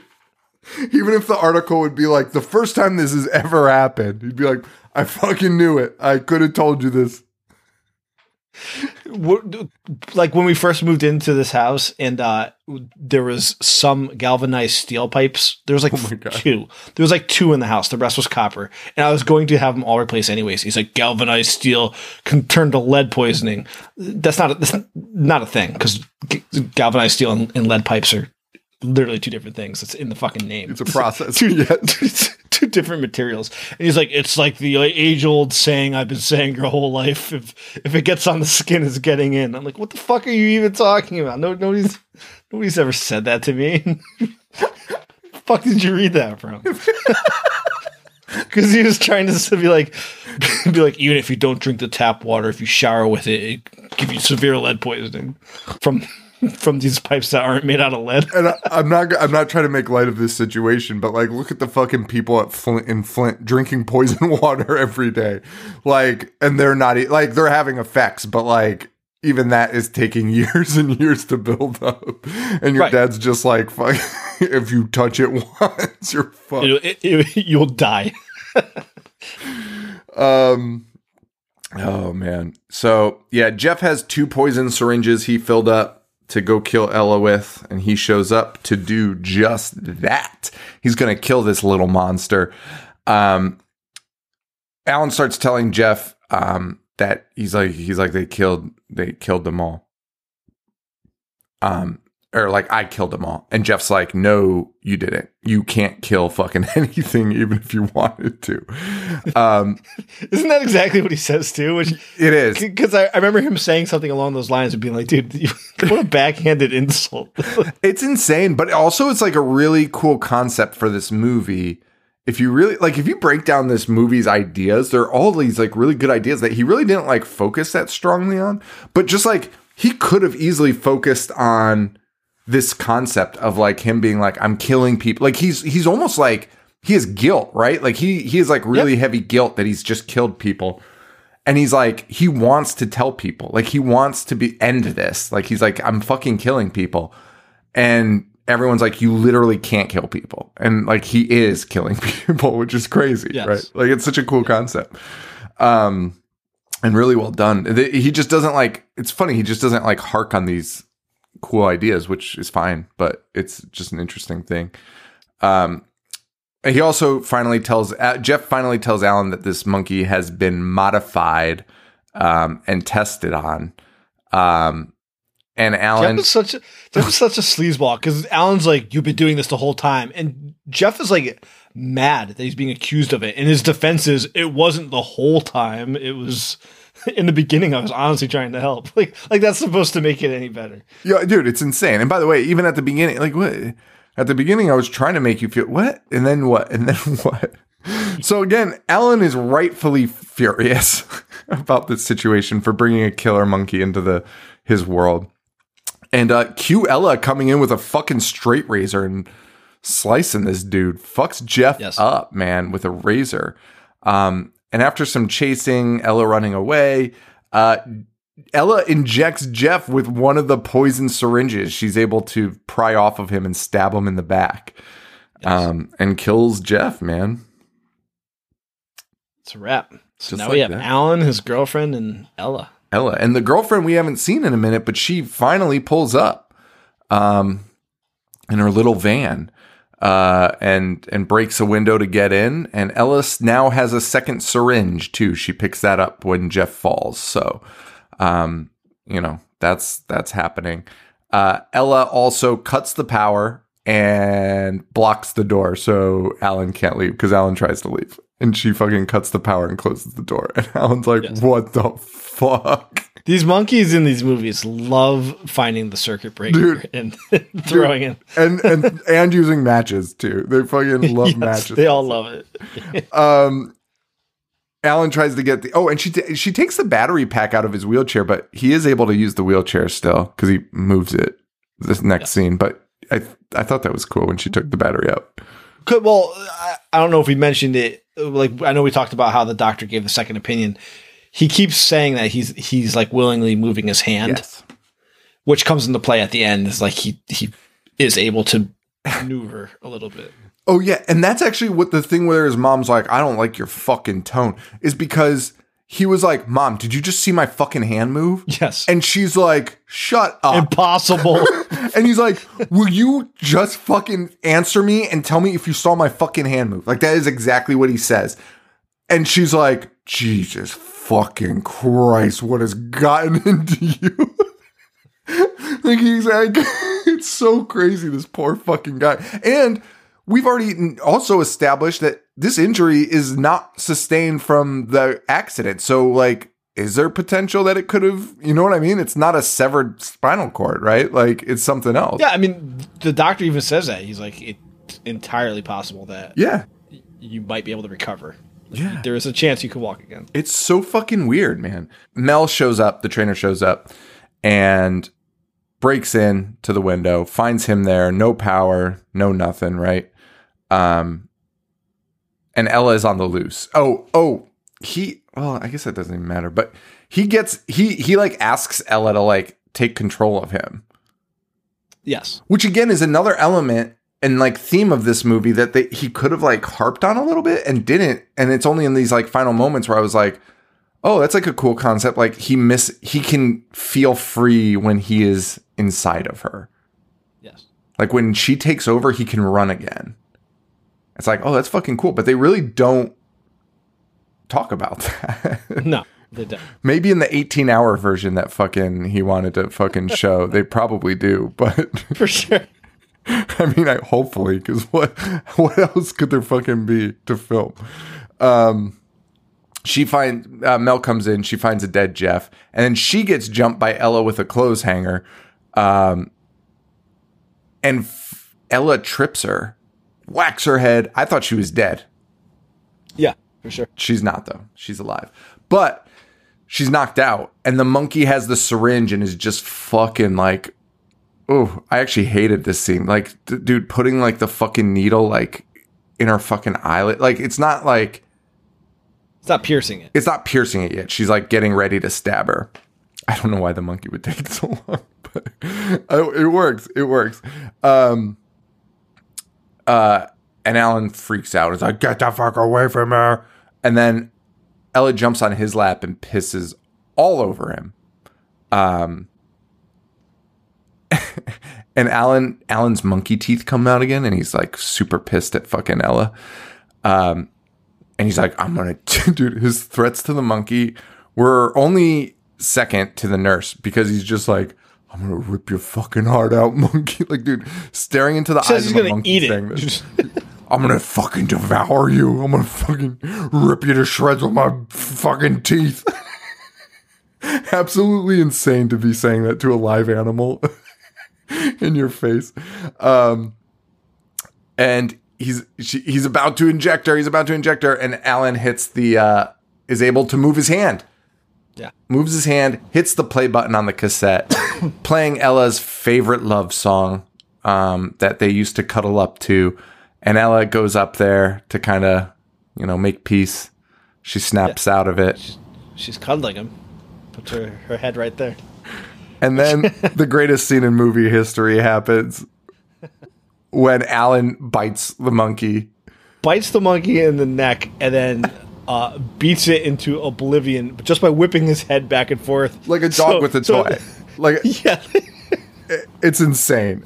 Even if the article would be like, the first time this has ever happened, he'd be like, I fucking knew it. I could have told you this. Like when we first moved into this house and uh there was some galvanized steel pipes there was like Oh two. There was like two in the house. The rest was copper. And i was going to have them all replaced anyways. He's like galvanized steel can turn to lead poisoning. That's not a, that's not a thing because galvanized steel and, and lead pipes are literally two different things. It's in the fucking name. It's a process. two, Yeah. two different materials. And he's like, it's like the uh, age old saying I've been saying your whole life. If if it gets on the skin, it's getting in. I'm like, what the fuck are you even talking about? No, nobody's nobody's ever said that to me. fuck did you read that from? Because he was trying to be like, be like, even if you don't drink the tap water, if you shower with it, it give you severe lead poisoning from from these pipes that aren't made out of lead. And I, I'm not. I'm not trying to make light of this situation, but like, look at the fucking people at Flint in Flint drinking poison water every day, like, and they're not like they're having effects, but like. Even that is taking years and years to build up, and your Right. dad's just like, "Fuck! If you touch it once, you're fucked." It- it- it- you'll die. Um. Oh man. So yeah, Jeff has two poison syringes he filled up to go kill Ella with, and he shows up to do just that. He's gonna kill this little monster. Um. Alan starts telling Jeff um that he's like he's like they killed they killed them all. Um or like I killed them all. And Jeff's like, no, you didn't. You can't kill fucking anything, even if you wanted to. Um, Isn't that exactly what he says too? Which it is. because I, I remember him saying something along those lines and being like, "Dude, what a backhanded insult." It's insane, but also it's like a really cool concept for this movie. If you really like, if you break down this movie's ideas, there are all these like really good ideas that he really didn't like focus that strongly on. But just like he could have easily focused on this concept of like him being like, I'm killing people. Like he's he's almost like he has guilt, right? Like he he has like really heavy guilt that he's just killed people. And he's like, he wants to tell people, like he wants to be end this. Like he's like, I'm fucking killing people and everyone's like you literally can't kill people and like he is killing people which is crazy Yes. right like it's such a cool concept um and really well done he just doesn't like it's funny he just doesn't like hark on these cool ideas which is fine but it's just an interesting thing um he also finally tells uh, jeff finally tells alan that this monkey has been modified um and tested on um and alan Jeff is such a Jeff is such a sleazeball because Alan's like, "You've been doing this the whole time," and Jeff is like mad that he's being accused of it. And his defense is, "It wasn't the whole time. It was." In the beginning, I was honestly trying to help. Like, like that's supposed to make it any better. Yeah, dude, it's insane. And by the way, even at the beginning, like what? At the beginning, I was trying to make you feel what, and then what, and then what. So again, Alan is rightfully furious about this situation for bringing a killer monkey into the his world. And uh Q Ella coming in with a fucking straight razor and slicing this dude. Fucks Jeff Yes. up, man, with a razor. Um and after some chasing, Ella running away, uh Ella injects Jeff with one of the poison syringes. She's able to pry off of him and stab him in the back. Um, and kills Jeff, man. It's a wrap. So Just now like we have that. Alan, his girlfriend, and Ella. Ella. And the girlfriend we haven't seen in a minute, but she finally pulls up um in her little van uh and and breaks a window to get in. And Ellis now has a second syringe too. She picks that up when Jeff falls. So um, you know, that's that's happening. Uh Ella also cuts the power and blocks the door so Alan can't leave because Alan tries to leave. And she fucking cuts the power and closes the door. And Alan's like, Yes. what the fuck? These monkeys in these movies love finding the circuit breaker Dude. and throwing it. and and and using matches too. They fucking love Yes, matches. They all love it. Um, Alan tries to get the oh, and she ta she takes the battery pack out of his wheelchair, but he is able to use the wheelchair still because he moves it. This next scene, but I I thought that was cool when she took the battery out. Could, well, I, I don't know if we mentioned it. Like, I know we talked about how the doctor gave the second opinion. He keeps saying that he's he's like willingly moving his hand, Yes, which comes into play at the end. Is like he he is able to maneuver a little bit. Oh yeah, and that's actually what the thing where his mom's like, I don't like your fucking tone, is because he was like, Mom, did you just see my fucking hand move? Yes, And she's like, Shut up. impossible. And he's like, Will you just fucking answer me and tell me if you saw my fucking hand move? Like, that is exactly what he says. And she's like, Jesus fucking Christ, what has gotten into you? like, he's like, it's so crazy, this poor fucking guy. And we've already also established that this injury is not sustained from the accident. So, like, is there potential that it could have, you know what I mean? It's not a severed spinal cord, right? Like, it's something else. yeah, I mean, the doctor even says that he's like it's entirely possible that Yeah. you might be able to recover. Yeah. There is a chance you could walk again. It's so fucking weird, man. Mel shows up, the trainer shows up, and breaks in to the window, finds him there, no power, no nothing, right? Um and Ella is on the loose. Oh, oh, he well, I guess that doesn't even matter, but he gets he he like asks Ella to like take control of him. Yes. Which again is another element and like theme of this movie that they, he could have like harped on a little bit and didn't. And it's only in these like final moments where I was like, oh, that's like a cool concept. Like he miss he can feel free when he is inside of her. Yes. Like when she takes over, he can run again. It's like, oh, that's fucking cool. But they really don't talk about that. No, they don't. Maybe in the 18 hour version that fucking he wanted to fucking show, they probably do. But For sure. I mean, I hopefully, because what what else could there fucking be to film? Um, she finds uh, Mel comes in. She finds a dead Jeff, and then she gets jumped by Ella with a clothes hanger. Um, and f- Ella trips her, whacks her head. I thought she was dead. Yeah, for sure. She's not though. She's alive, but she's knocked out, and the monkey has the syringe and is just fucking like. Oh, I actually hated this scene. Like, d- dude, putting like the fucking needle like in her fucking eyelid. Like, it's not like It's not piercing it. it's not piercing it yet. She's like getting ready to stab her. I don't know why the monkey would take so long, but uh, it works. It works. Um, uh, and Alan freaks out. He's like, "Get the fuck away from her!" And then Ella jumps on his lap and pisses all over him. Um, and Alan, Alan's monkey teeth come out again, and he's like super pissed at fucking Ella. Um, and he's like, I'm gonna, dude, his threats to the monkey were only second to the nurse because he's just like, I'm gonna rip your fucking heart out, monkey. Like, dude, staring into the Says eyes of a gonna monkey eat saying it. this. I'm gonna fucking devour you. I'm gonna fucking rip you to shreds with my fucking teeth. Absolutely insane to be saying that to a live animal in your face. Um, and he's she, he's about to inject her. He's about to inject her, and Alan hits the uh, is able to move his hand. Yeah. Moves his hand, hits the play button on the cassette, playing Ella's favorite love song um, that they used to cuddle up to, and Ella goes up there to kind of you know make peace. She snaps out of it. She's cuddling him. Puts her, her head right there. And then the greatest scene in movie history happens when Alan bites the monkey. Bites the monkey in the neck and then uh, beats it into oblivion just by whipping his head back and forth. Like a dog So- with a so- toy. Like Yeah. it's insane.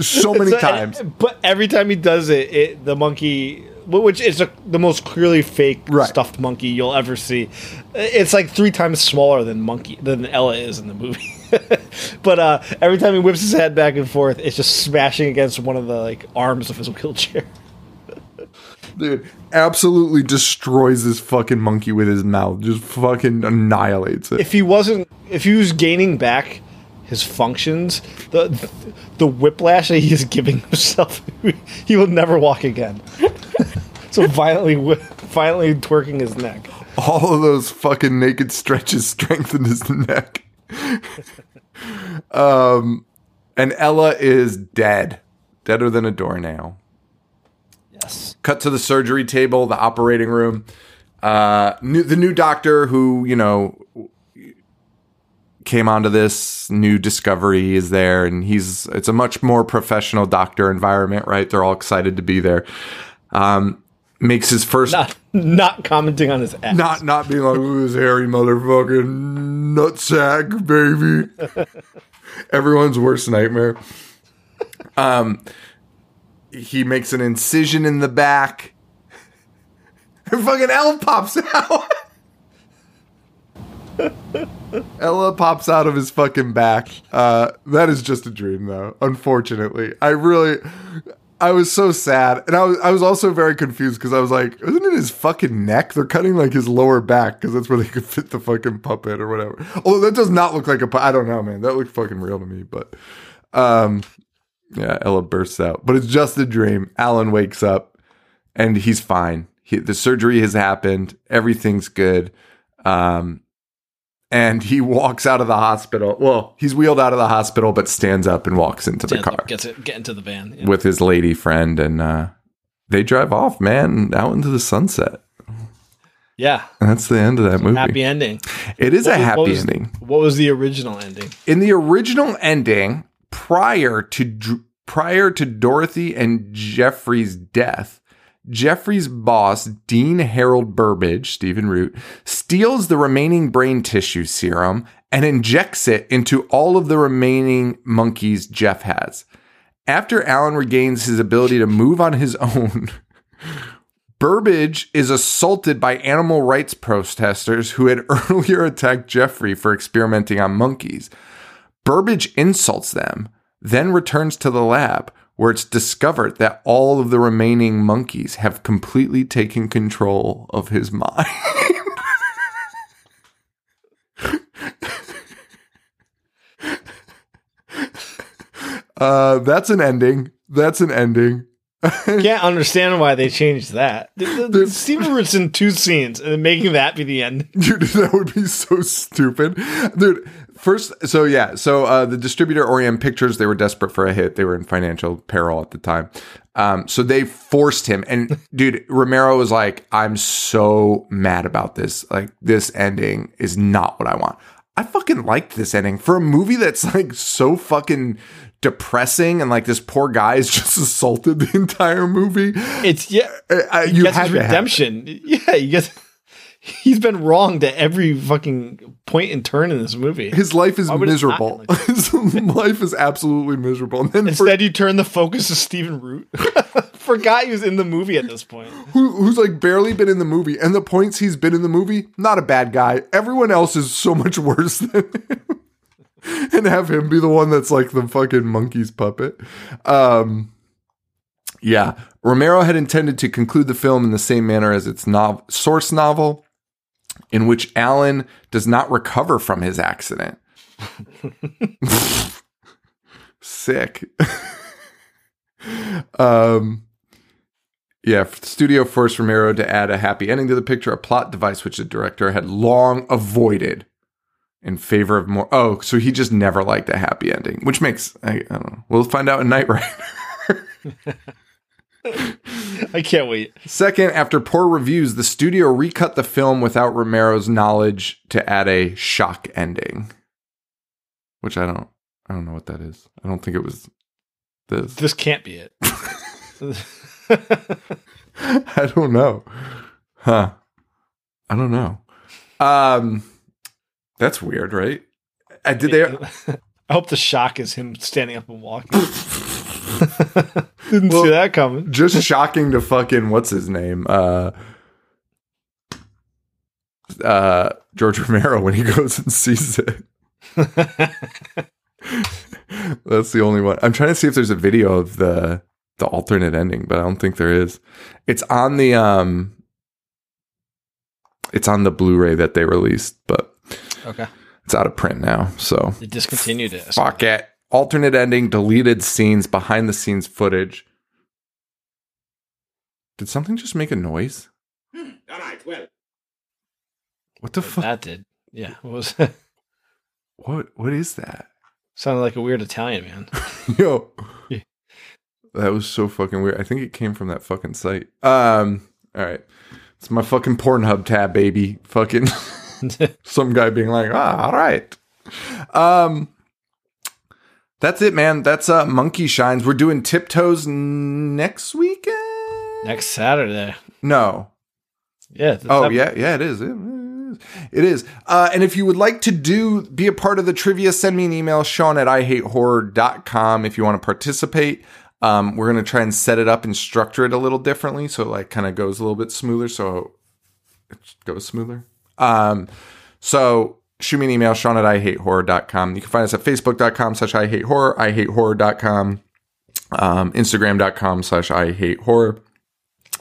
So many So- times. But every time he does it, it the monkey, which is a, the most clearly fake Right. stuffed monkey you'll ever see, it's like three times smaller than monkey than Ella is in the movie. but uh, every time he whips his head back and forth, it's just smashing against one of the like arms of his wheelchair. Dude, absolutely destroys this fucking monkey with his mouth. Just fucking annihilates it. If he wasn't, if he was gaining back his functions, the the whiplash that he is giving himself, he will never walk again. So violently, whi- violently twerking his neck. All of those fucking naked stretches strengthened his neck. um, and Ella is dead. Deader than a doornail. Yes. cut to the surgery table, the operating room. Uh, new, the new doctor who, you know, came onto this new discovery is there and he's, it's a much more professional doctor environment, right? They're all excited to be there. Um, makes his first, Not not commenting on his ass. not, not being like, ooh, this hairy motherfucking nutsack, baby. Everyone's worst nightmare. Um, he makes an incision in the back. And fucking Ella pops out. Ella pops out of his fucking back. Uh, that is just a dream, though. Unfortunately, I really, I was so sad, and I was, I was also very confused because I was like, isn't it his fucking neck? They're cutting like his lower back because that's where they could fit the fucking puppet or whatever. Although that does not look like a. I don't know, man. That looked fucking real to me, but, um, yeah, Ella bursts out, but it's just a dream. Alan wakes up and he's fine. He, the surgery has happened. Everything's good. Um, and he walks out of the hospital. Well, he's wheeled out of the hospital, but stands up and walks into the car up, gets it, get into the van. Yeah. with his lady friend, and uh, they drive off, man, out into the sunset. yeah. And that's the end of that movie. Happy ending. it is a What was- happy what was- ending. What was the original ending? in the original ending, prior to prior to Dorothy and Jeffrey's death, Jeffrey's boss, Dean Harold Burbage, Stephen Root, steals the remaining brain tissue serum and injects it into all of the remaining monkeys Jeff has. After Alan regains his ability to move on his own, Burbage is assaulted by animal rights protesters who had earlier attacked Jeffrey for experimenting on monkeys. Burbage insults them, then returns to the lab, where it's discovered that all of the remaining monkeys have completely taken control of his mind. uh, that's an ending. That's an ending. Can't understand why they changed that. Root's in two scenes, and then making that be the end. Dude, that would be so stupid. Dude, first, so yeah, so uh, the distributor Orion Pictures, they were desperate for a hit. They were in financial peril at the time. Um, so they forced him. And dude, Romero was like, I'm so mad about this. Like, this ending is not what I want. I fucking liked this ending for a movie that's like so fucking depressing and like this poor guy is just assaulted the entire movie. It's yeah. Uh, you had his to have redemption. Yeah, you gets. He's been wronged at every fucking point and turn in this movie. His life is Why would it not miserable. like His life is absolutely miserable. And then for, Instead, you turn the focus to Stephen Root. Forgot he was in the movie at this point. who, who's like barely been in the movie, and the points he's been in the movie, not a bad guy. Everyone else is so much worse than him. and have him be the one that's like the fucking monkey's puppet. Um, yeah, Romero had intended to conclude the film in the same manner as its nov- source novel, in which Alan does not recover from his accident. Sick. um, Yeah, studio forced Romero to add a happy ending to the picture, a plot device which the director had long avoided in favor of more. Oh, so he just never liked a happy ending, which makes I, I don't know. We'll find out in Knightriders. I can't wait. Second, after poor reviews, the studio recut the film without Romero's knowledge to add a shock ending, which I don't. I don't know what that is. I don't think it was this. This can't be it. I don't know. Huh. I don't know. Um that's weird, right? I did they I hope the shock is him standing up and walking. Didn't see that coming. just shocking to fucking what's his name? Uh uh George Romero when he goes and sees it. That's the only one. I'm trying to see if there's a video of the the alternate ending, but I don't think there is. It's on the um it's on the Blu-ray that they released, but Okay. it's out of print now. So They discontinued it. fuck it. Alternate ending, deleted scenes, behind the scenes footage. Did something just make a noise? All right, well, What the fuck? That did. Yeah. What was What what is that? sounded like a weird Italian man. Yo. Yeah. That was so fucking weird. I think it came from that fucking site. Um, all right. It's my fucking Pornhub tab, baby. Fucking some guy being like, ah, all right. Um that's it, man. That's uh Monkey Shines. We're doing tiptoes next weekend. Next Saturday. No. Yeah. Oh yeah, yeah, it is. It is. It is. Uh, and if you would like to do be a part of the trivia, send me an email, Sean at ihatehorror.com if you want to participate. Um, we're gonna try and set it up and structure it a little differently so it like kind of goes a little bit smoother, so it goes smoother. Um, so shoot me an email, Sean at ihatehorror.com. You can find us at facebook.com slash ihatehorror, ihatehorror.com, um, instagram.com slash ihatehorror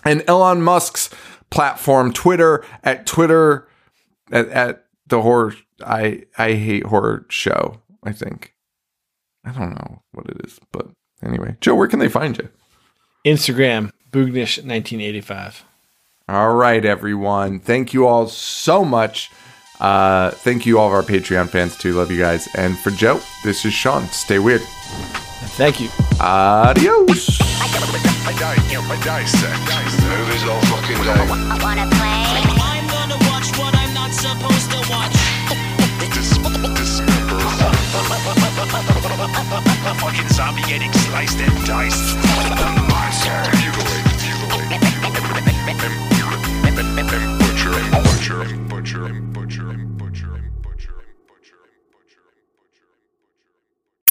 and Elon Musk's platform, Twitter, at Twitter at, at the horror I I hate horror show, I think. I don't know what it is, but anyway. Joe, where can they find you? Instagram, Boognish1985. All right, everyone. Thank you all so much. Uh, thank you all of our Patreon fans too. Love you guys. And for Joe, this is Sean. Stay weird. Thank you. Adios. I dissect movies all fucking day. Wanna play? I'm gonna watch what I'm not supposed to watch. A fucking zombie getting sliced and diced. Monster. You